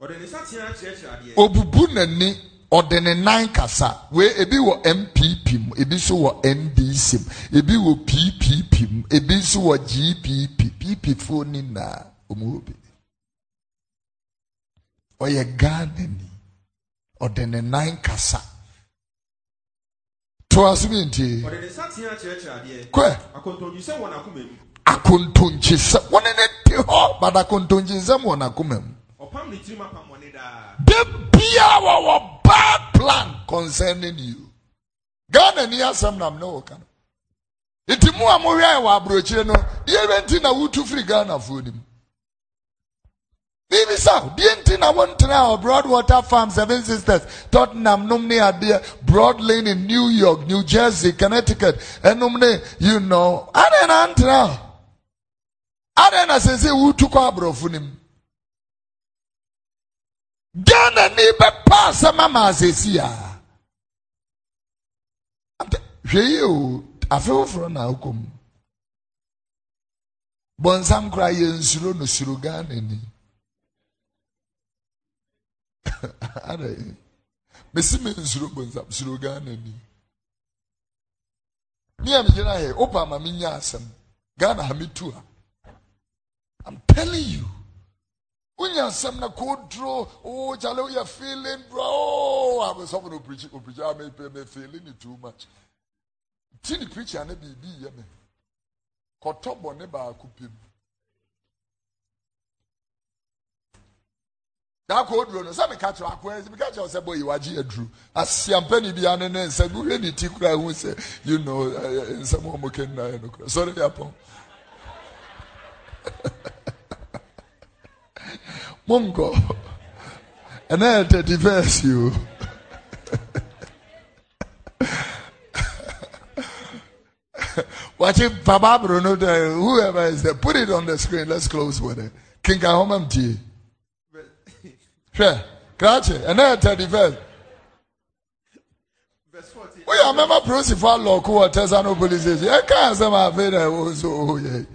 C: ɔde ne nsateaa kyerɛkyerɛ adeɛ
B: obubu n'ani ɔde ne nan kasa. Wei ebi wɔ npp mu ebi nso wɔ ndc mu ebi wɔ ppp mu ebi nso wɔ gpp pp ni na wɔn wɔ bi ɔyɛ ghana ni ɔde ne nan kasa. To aso mi ntie
C: ɔde ne nsateaa kyerɛkyerɛ adeɛ
B: kɔ
C: akontonkyi wɔ n'akoma mu
B: akontonkyesɛ wɔn ne te hɔ bada akontonkyesɛm wɔ n'akoma mu
C: ɔpam ne tirim apamɔne daa
B: de bia wɔwɔ bad plan concerning you. Ghana ni asɛm nam ne wɔ ka no nti mu a mohwɛ wɔ aburokyire no deɛ bɛ nti na wotu firi ghanafoɔ nim bibisa deɛ nti na wontena wɔ broadwater farm seven sisters tottenham nom ne adeɛ broad lane in new york new jersey connecticut. Ɛnom ne you know adɛn na ntena hɔ adɛn na sɛ sɛ wotu kɔ aborɔfo nim ghana ni bɛpa asɛm ama asɛsi a hwɛ yi o afe foforɔ na akɔ mu bɔnsam koraa yɛ nsuro no suro ghana ni [COUGHS] ada mesi me nsuro bɔnsam suro ghana ni mi a megyina yɛ wopa ma menya asɛm ghana ha metu a. I'm telling you. Wonya asɛm na koduro oh chale woyɛ feeling bro. Oh abɛsɔfo no preach preach. A me me feeling it too much. Ti ni preacher ne biribi yɛ me. Kɔtɔ bɔ ne baako pem kyerɛ akoa sɛ meka kyerɛ sɛ bɔ yi wagye aduru asiampani bi ane ne nsɛm wohwɛ ne ti kora hu sɛ you know eh, eh, nsɛm a ɔmo kɛnnaeɛ no kora sɔre yapɔn [LAUGHS] monkɔ ɛnɛ yɛ thirty first o. [LAUGHS] Wakye pababro no there whoever is there put it on the screen let's close with it. Kinka homam tie hwɛ krakye ɛnɛ yɛ thirty first.
C: Verse 14
B: woyɛ amɛma prosifo alɔko wɔ tɛsano police station. Ɛka asɛm afei na ɛwɔ so oh, ɔyɛ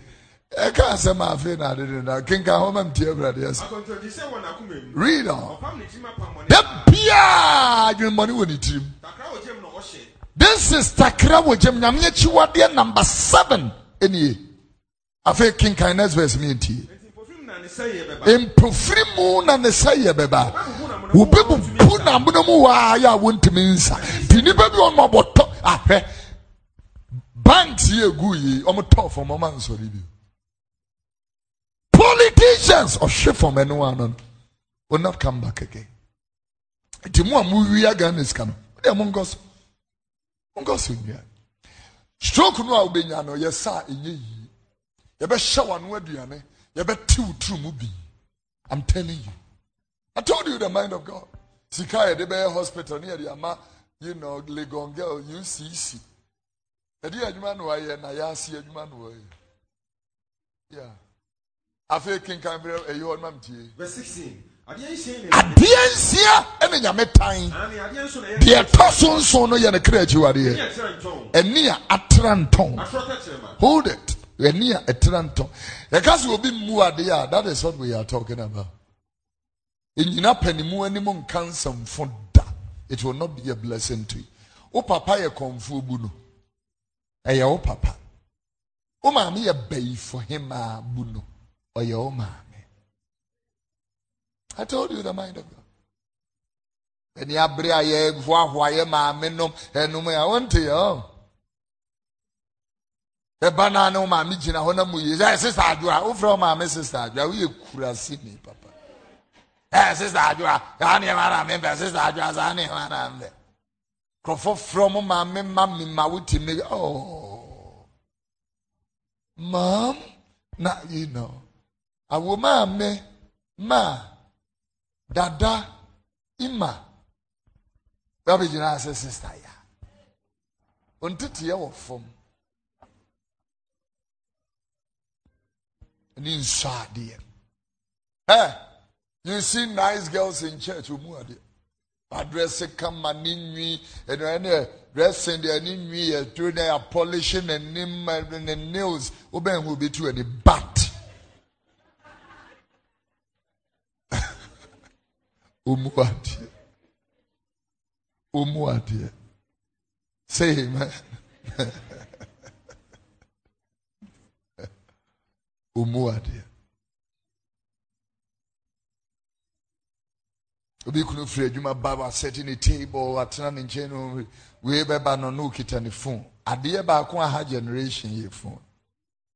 B: ɛka asɛm afei na adede na kinka homam tie awurade ɛsɛ
C: akontonkyi wɔ n'akoma mu.
B: Read on.
C: Ɔpam ne tirim apamɔne
B: da biaa adwemmɔne wɔ ne tirim.
C: Takra wɔ gyam na
B: this is takra wɔ gyam nyame akyiwadeɛ number seven ɛnie. Afei kenkan next verse me ntie mpofiri mu na ne sɛ yɛ bɛba wobi bubu na mono mu waa yɛ a wontumi nsa nti nnipa bi ɔnom ɔbɔtɔ ahwɛ banks yi egu yi ɔmotɔ fam ɔma nsɔre bi politicians ɔhwe fam ɛno ano. No will not come back again. Nti mu a mowia ghana sika no wodeɛ monkɔ so monkɔ so nnua stroke no a wobɛnya no yɛ sa a ɛnyɛ yie yɛbɛhyɛ w'ano aduane yɛbɛtew turu mu bi i'm telling you. I told you the mind of god. Sika yɛde bɛyɛ hospital ne yɛde ama you know legon girl ucc yɛde yɛ adwuma no wayɛ na yɛase adwuma no wayɛ yeah. Afei kenkan eh, berɛ ɛyi hɔ no mamtie
C: verse 16 adeɛ ne
B: nsia ɛne nyame tan.
C: Ane adeɛ nso na ɛyɛ
B: deɛ ɛtɔ so nson no yɛ ne kra akyiwadeɛ
C: ne
B: ɛni a atra ntɔn hold it ɛni a ɛtra ntɔn yɛka sɛ obi mmu a that is what we are talking about. Ɛnyina panimu anim nka nsɛmfo da. It will not be a blessing to you. Wo papa yɛ kɔnfuo bu no. Ɛyɛ wo papa. Wo maame yɛ bɛyifo hemaa bu no. Ɔyɛ wo i told you the mind of god. Ɛni abere a yɛ hoahoa yɛ maame nom ɛnom a wɔnte yɛ ɔ ɛba naa ne wo maame gyina hɔ na mu yie sɛ sista adwoa wofrɛ wo maame sista adwoa woyɛ kurase ni papa. Ɛ sista adwoa saa nneɛma na mempɛ sista adwoa saa nneɛma na mempɛ nkurɔfo frɛ mo maame ma me ma wotimi oh mam na you know awo maame ma dada ima bɛbɛgyina sɛ sista ya. Ɔnteteɛ wɔ fam you see nice girls in church omu adeɛ adresse kama ne nwi ɛno ɛne dressing deɛ ne nwi yɛ turo na yɛ polish n'anim ne nails. Wobɛn ho obi tu adeɛ say amen [LAUGHS] omu adeɛ obi kunu firi adwuma ba wasɛte table atena ne nkyɛn no wei bɛba no na okita ne phone. Adeɛ baako a ha generation yɛ phone.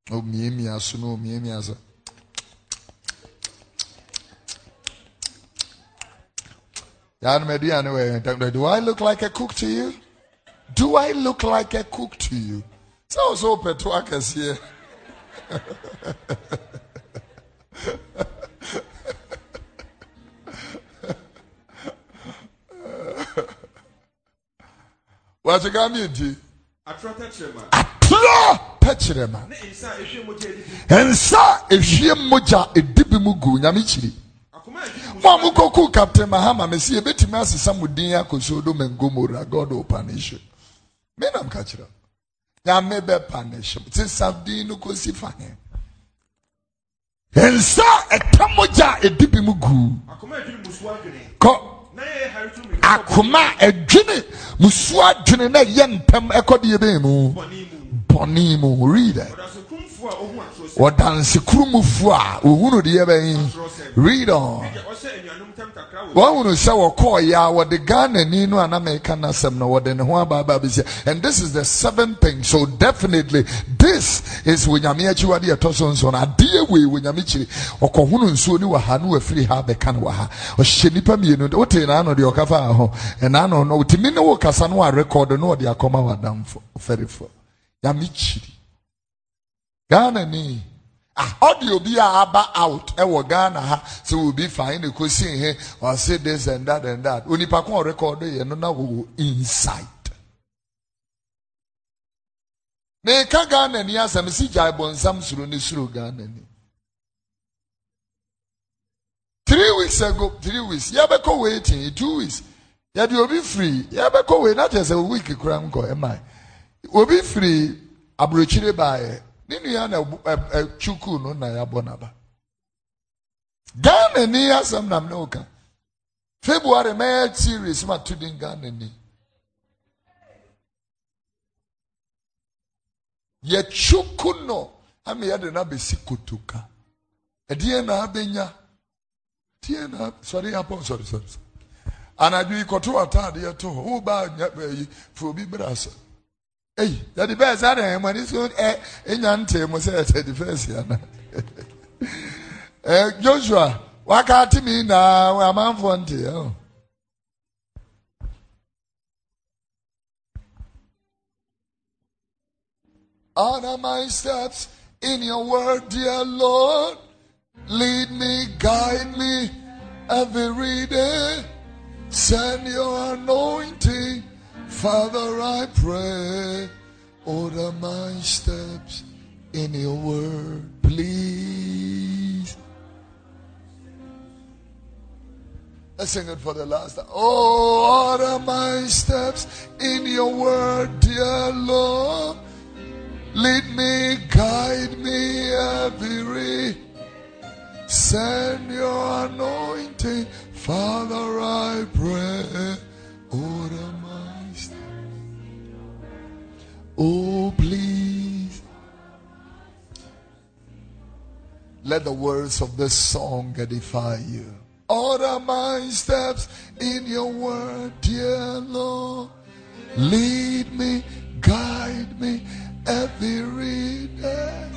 B: Omiamia so na omiamia so yanom aduane wɔ do i look like a cook to you? Do i look like a cook to you? Sɛ wo sɛ wopɛ to akɛseɛ wɔakyeka me nti
C: atorɔ tɛkyerɛma
B: atorɔ tɛkyerɛma
C: ne nsa a ehwie mogya edi bi
B: nsa ehwie mogya edi bi mu gu nyame kyiri.
C: Akoma a edwiri mu
B: mo a mokɔku captain mahama mesi yɛbɛtumi asesa mo din akɔ sodom and gomora god will punish you me nam ka kyerɛ. Nyame bɛ punish mo te sa din no kɔsi fa he nsa a ɛka mogya a edi bi mu gu.
C: Akoma a edwiri mu so adwene
B: kɔ.
C: Na yɛyɛ hare to mi
B: akoma a ɛdwene musuo adwene na ɛyɛ ntɛm ɛkɔdeɛ bɛn mu
C: bɔne mu.
B: Bɔne mu. Read it.
C: Ɔda so kumfo a ohu atoro sɛ
B: wɔdansekurumufoɔ a ohunu deɛ bɛn read on and this is the seventh thing. So definitely this is wɔ nyame akyiwade ɛtɔ so nso no. Adeɛ wei wɔ nyame kyiri ɔkɔhono nsuo ne wɔ ha ne wafiri ha bɛka no wɔ ha. Ɔhyɛ nnipa mmienu. Wotee naano deɛ ɔka faa ho. Ɛnaano no wotumi ne wo kasa no warekɔdo ne wɔde akɔma w'adamfo ghanani ah ɔde obi a aba out? Ɛwɔ ghana ha sɛ obi fain ne kosi he ɔse this and that and that. Onipa ko ɔrekɔdo yɛ no na wɔwɔ inside meka ghanani asɛm si gyae bɔnsam soro ne soro ghanani three weeks ago three weeks yɛbɛkɔ waiting two weeks. Yɛde obi firi yɛbɛkɔ wait na kyerɛ sɛ week kura nkɔ ɛma obi firi aburokyire baayɛ ne nua na ɛbu- ɛ- ɛ- chukwu no na yɛabɔ n'aba. Ghana ni asɛm nam ne woka february mɛyɛ series ma to din ghana ni. Yɛchukwu no ama yɛde no abɛsi kotoka ɛdeɛ na abɛnya deɛ na sɔre apɔ sɔre sɔre anadwo yi kɔto ataadeɛ to hɔ. Wobaa nya baayi fa obi brɛ asa eyi yɛde bɛɛ saa deɛ ɛmɔ ani so ɛ enya ntee mo sɛ ɛsɛ defense ana ɛ joshua waka ate mi na amanfoɔ ntee ɛho Honor my steps in your word, dear Lord. Lead me, guide me every day. Send your anointing, Father, I pray. Order my steps in your word, please. Let's sing it for the last time. Oh, order my steps in your word, dear Lord. Lead me, guide me every Send your anointing, Father, I pray. Order. Oh, please. Let the words of this song edify you. Order my steps in your word, dear Lord. Lead me, guide me every day.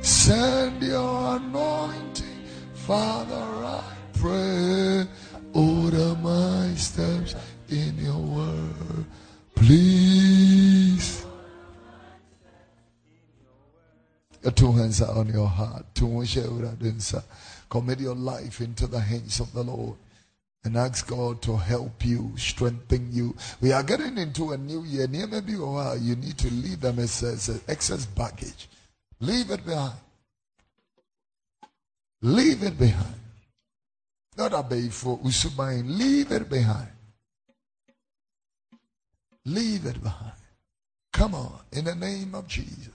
B: Send your anointing, Father, I pray. Order my steps in your word, please. Your two hands are on your heart. Commit your life into the hands of the Lord and ask God to help you, strengthen you. We are getting into a new year. Maybe you need to leave them as, excess baggage. Leave it behind. Leave it behind. Not a for Usubain. Leave it behind. Leave it behind. Come on, in the name of Jesus.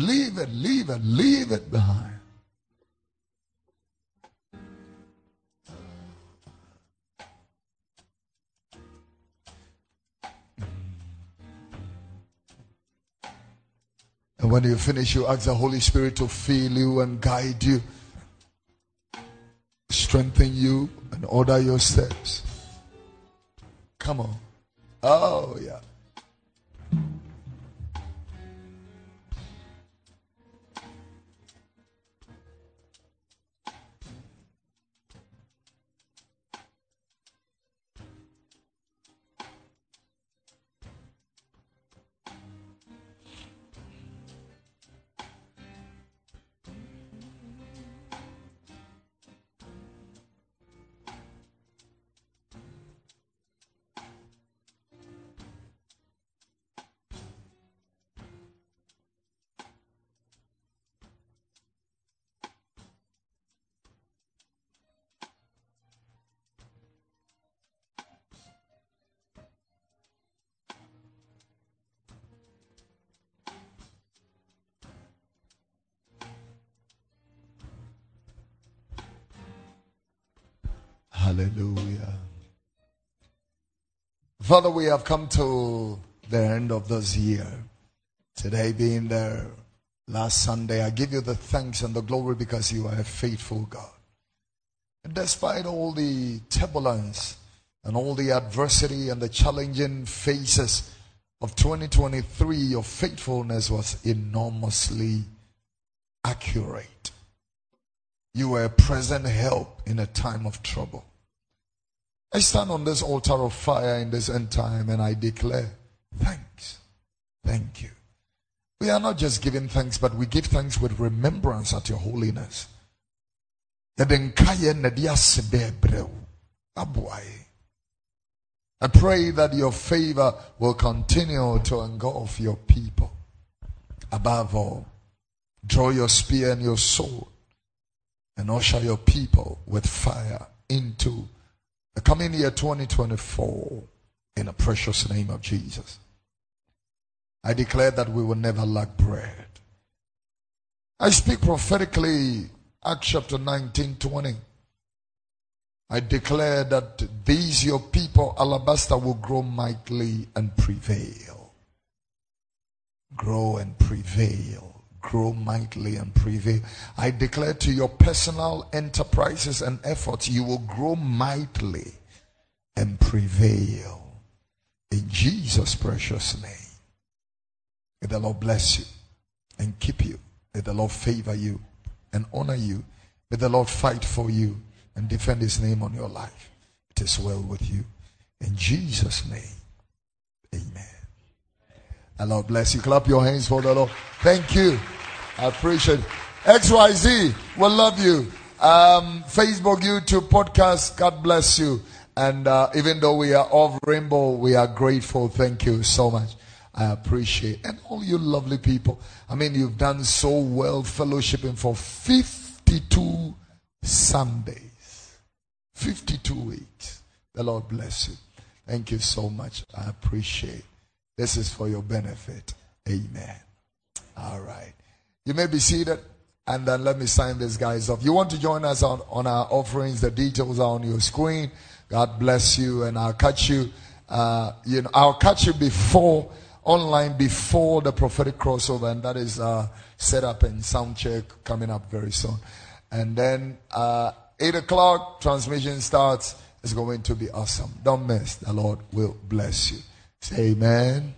B: Leave it, leave it, leave it behind. And when you finish, you ask the Holy Spirit to fill you and guide you, strengthen you, and order your steps. Come on. Oh, yeah. Father, we have come to the end of this year. Today being the last Sunday, I give you the thanks and the glory because you are a faithful God. And despite all the turbulence and all the adversity and the challenging phases of 2023, your faithfulness was enormously accurate. You were a present help in a time of trouble. I stand on this altar of fire in this end time and I declare thanks. Thank you. We are not just giving thanks, but we give thanks with remembrance at your holiness. I pray that your favor will continue to engulf your people. Above all, draw your spear and your sword and usher your people with fire into the coming year 2024 in the precious name of Jesus. I declare that we will never lack bread. I speak prophetically, Acts chapter 19 20. I declare that these your people, Alabaster, will grow mightily and prevail. Grow and prevail grow mightily and prevail. I declare to your personal enterprises and efforts, you will grow mightily and prevail. In Jesus' precious name. May the Lord bless you and keep you. May the Lord favor you and honor you. May the Lord fight for you and defend his name on your life. It is well with you. In Jesus' name. Amen. The Lord bless you. Clap your hands for the Lord. Thank you. I appreciate it. XYZ, we love you. Um, Facebook, YouTube, podcast, God bless you. And uh, even though we are off rainbow, we are grateful. Thank you so much. I appreciate and all you lovely people. I mean, you've done so well fellowshipping for 52 Sundays, 52 weeks. The Lord bless you. Thank you so much. I appreciate. This is for your benefit. Amen. All right. You may be seated and then let me sign these guys off. You want to join us on, on our offerings? The details are on your screen. God bless you and I'll catch you, uh, you know, I'll catch you before, online before the prophetic crossover and that is, uh, set up in sound check coming up very soon. And then, uh, eight o'clock transmission starts. It's going to be awesome. Don't miss. The Lord will bless you. Say amen.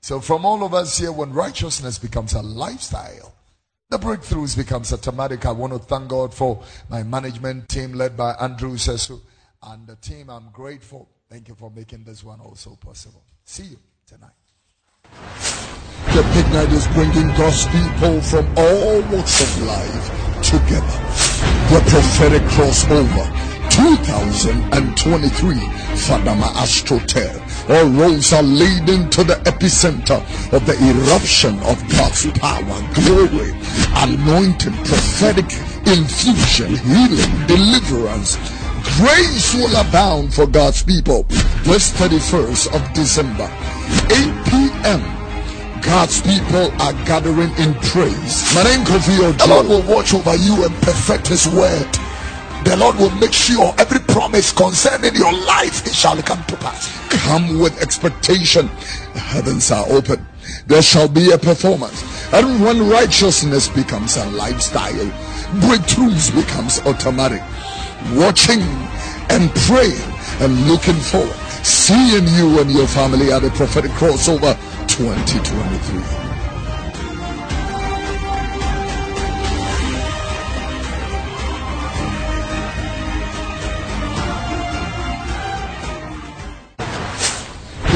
B: So from all of us here, when righteousness becomes a lifestyle, the breakthroughs becomes automatic. I want to thank God for my management team led by Andrew Sesu and the team. I'm grateful. Thank you for making this one also possible. See you tonight.
D: The midnight is bringing God's people from all walks of life together. The prophetic crossover 2023 Fadama Astroturf. All roads are leading to the epicenter of the eruption of God's power, glory, anointing, prophetic infusion, healing, deliverance, Grace will abound for God's people. This 31st of December, 8 p.m. God's people are gathering in praise.
B: The Lord will watch over you and perfect His word. The Lord will make sure every promise concerning your life it shall come to pass.
D: Come with expectation. The heavens are open. There shall be a performance. And when righteousness becomes a lifestyle, breakthroughs becomes automatic. Watching and praying and looking forward. Seeing you and your family at the prophetic crossover 2023.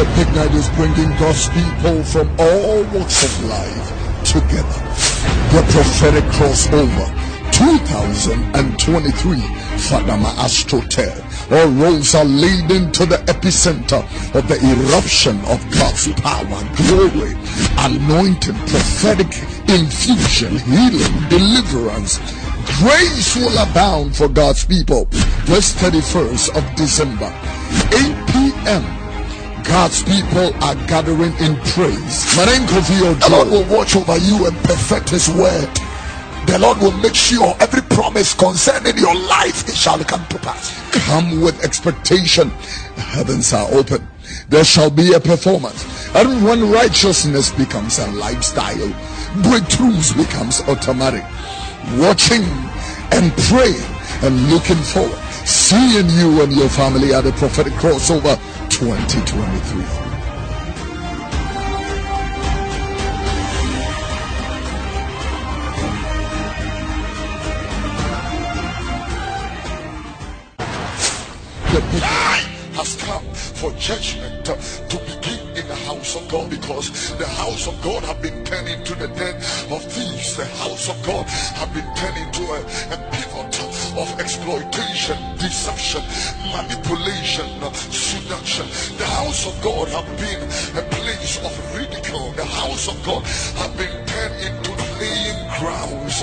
D: The Big is bringing God's people from all walks of life together. The prophetic crossover 2023 Fadama Astroturf. All roads are leading to the epicenter of the eruption of God's power, glory, anointing, prophetic infusion, healing, deliverance. Grace will abound for God's people. This 31st of December, 8 p.m. God's people are gathering in praise. My name
B: The Lord will watch over you and perfect His word. The Lord will make sure every promise concerning your life it shall come to pass.
D: Come with expectation. The heavens are open. There shall be a performance. And when righteousness becomes a lifestyle, breakthroughs becomes automatic. Watching and praying and looking forward. Seeing you and your family at the prophetic crossover 2023.
B: The time has come for judgment to begin in the house of God because the house of God have been turned into the den of thieves. The house of God have been turned into a, a of exploitation, deception, manipulation, seduction. The house of God have been a place of ridicule. The house of God have been turned into playing grounds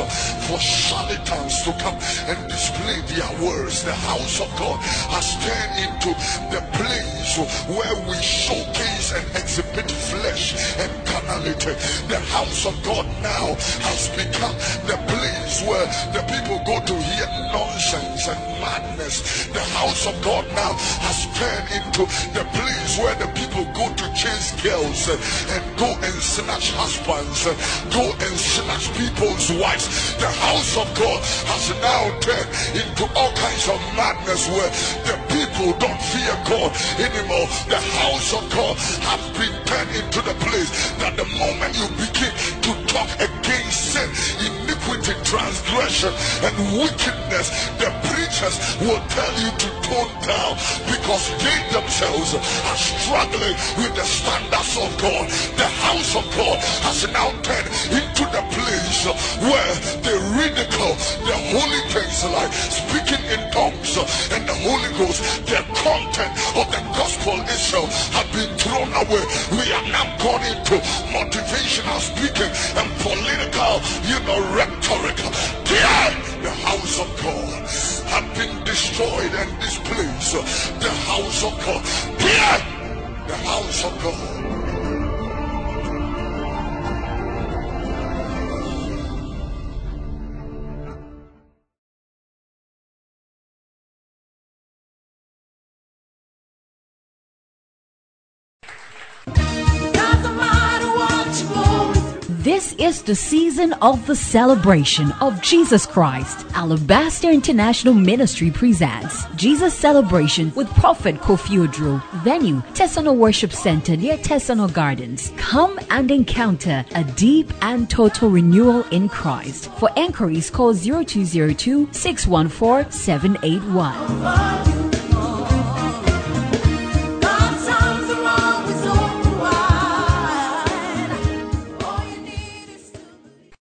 B: for charlatans to come and display their words. The house of God has turned into the place where we showcase and exhibit flesh and carnality. The house of God now has become the place where the people go to hear nonsense and madness. The house of God now has turned into the place where the people go to chase girls uh, and go and snatch husbands, uh, go and snatch people's wives. The house of God has now turned into all kinds of madness where the people don't fear God anymore. The house of God has been turned into the place that the moment you begin to talk against sin, iniquity, transgression, and wickedness, the preachers will tell you to tone down because they themselves are struggling with the standards of God. The house of God has now turned into the place where they ridicule the holy things like speaking in tongues and the Holy Ghost. The content of the gospel itself have been thrown away. We are now gone into motivational speaking and political, you know, rhetoric. The house of God have been destroyed and displaced. The house of God. The house of God.
A: This is the season of the celebration of Jesus Christ. Alabaster International Ministry presents Jesus Celebration with Prophet Kofi Oduro. Venue, Tesano Worship Center near Tesano Gardens. Come and encounter a deep and total renewal in Christ. For enquiries, call 0202 614 781.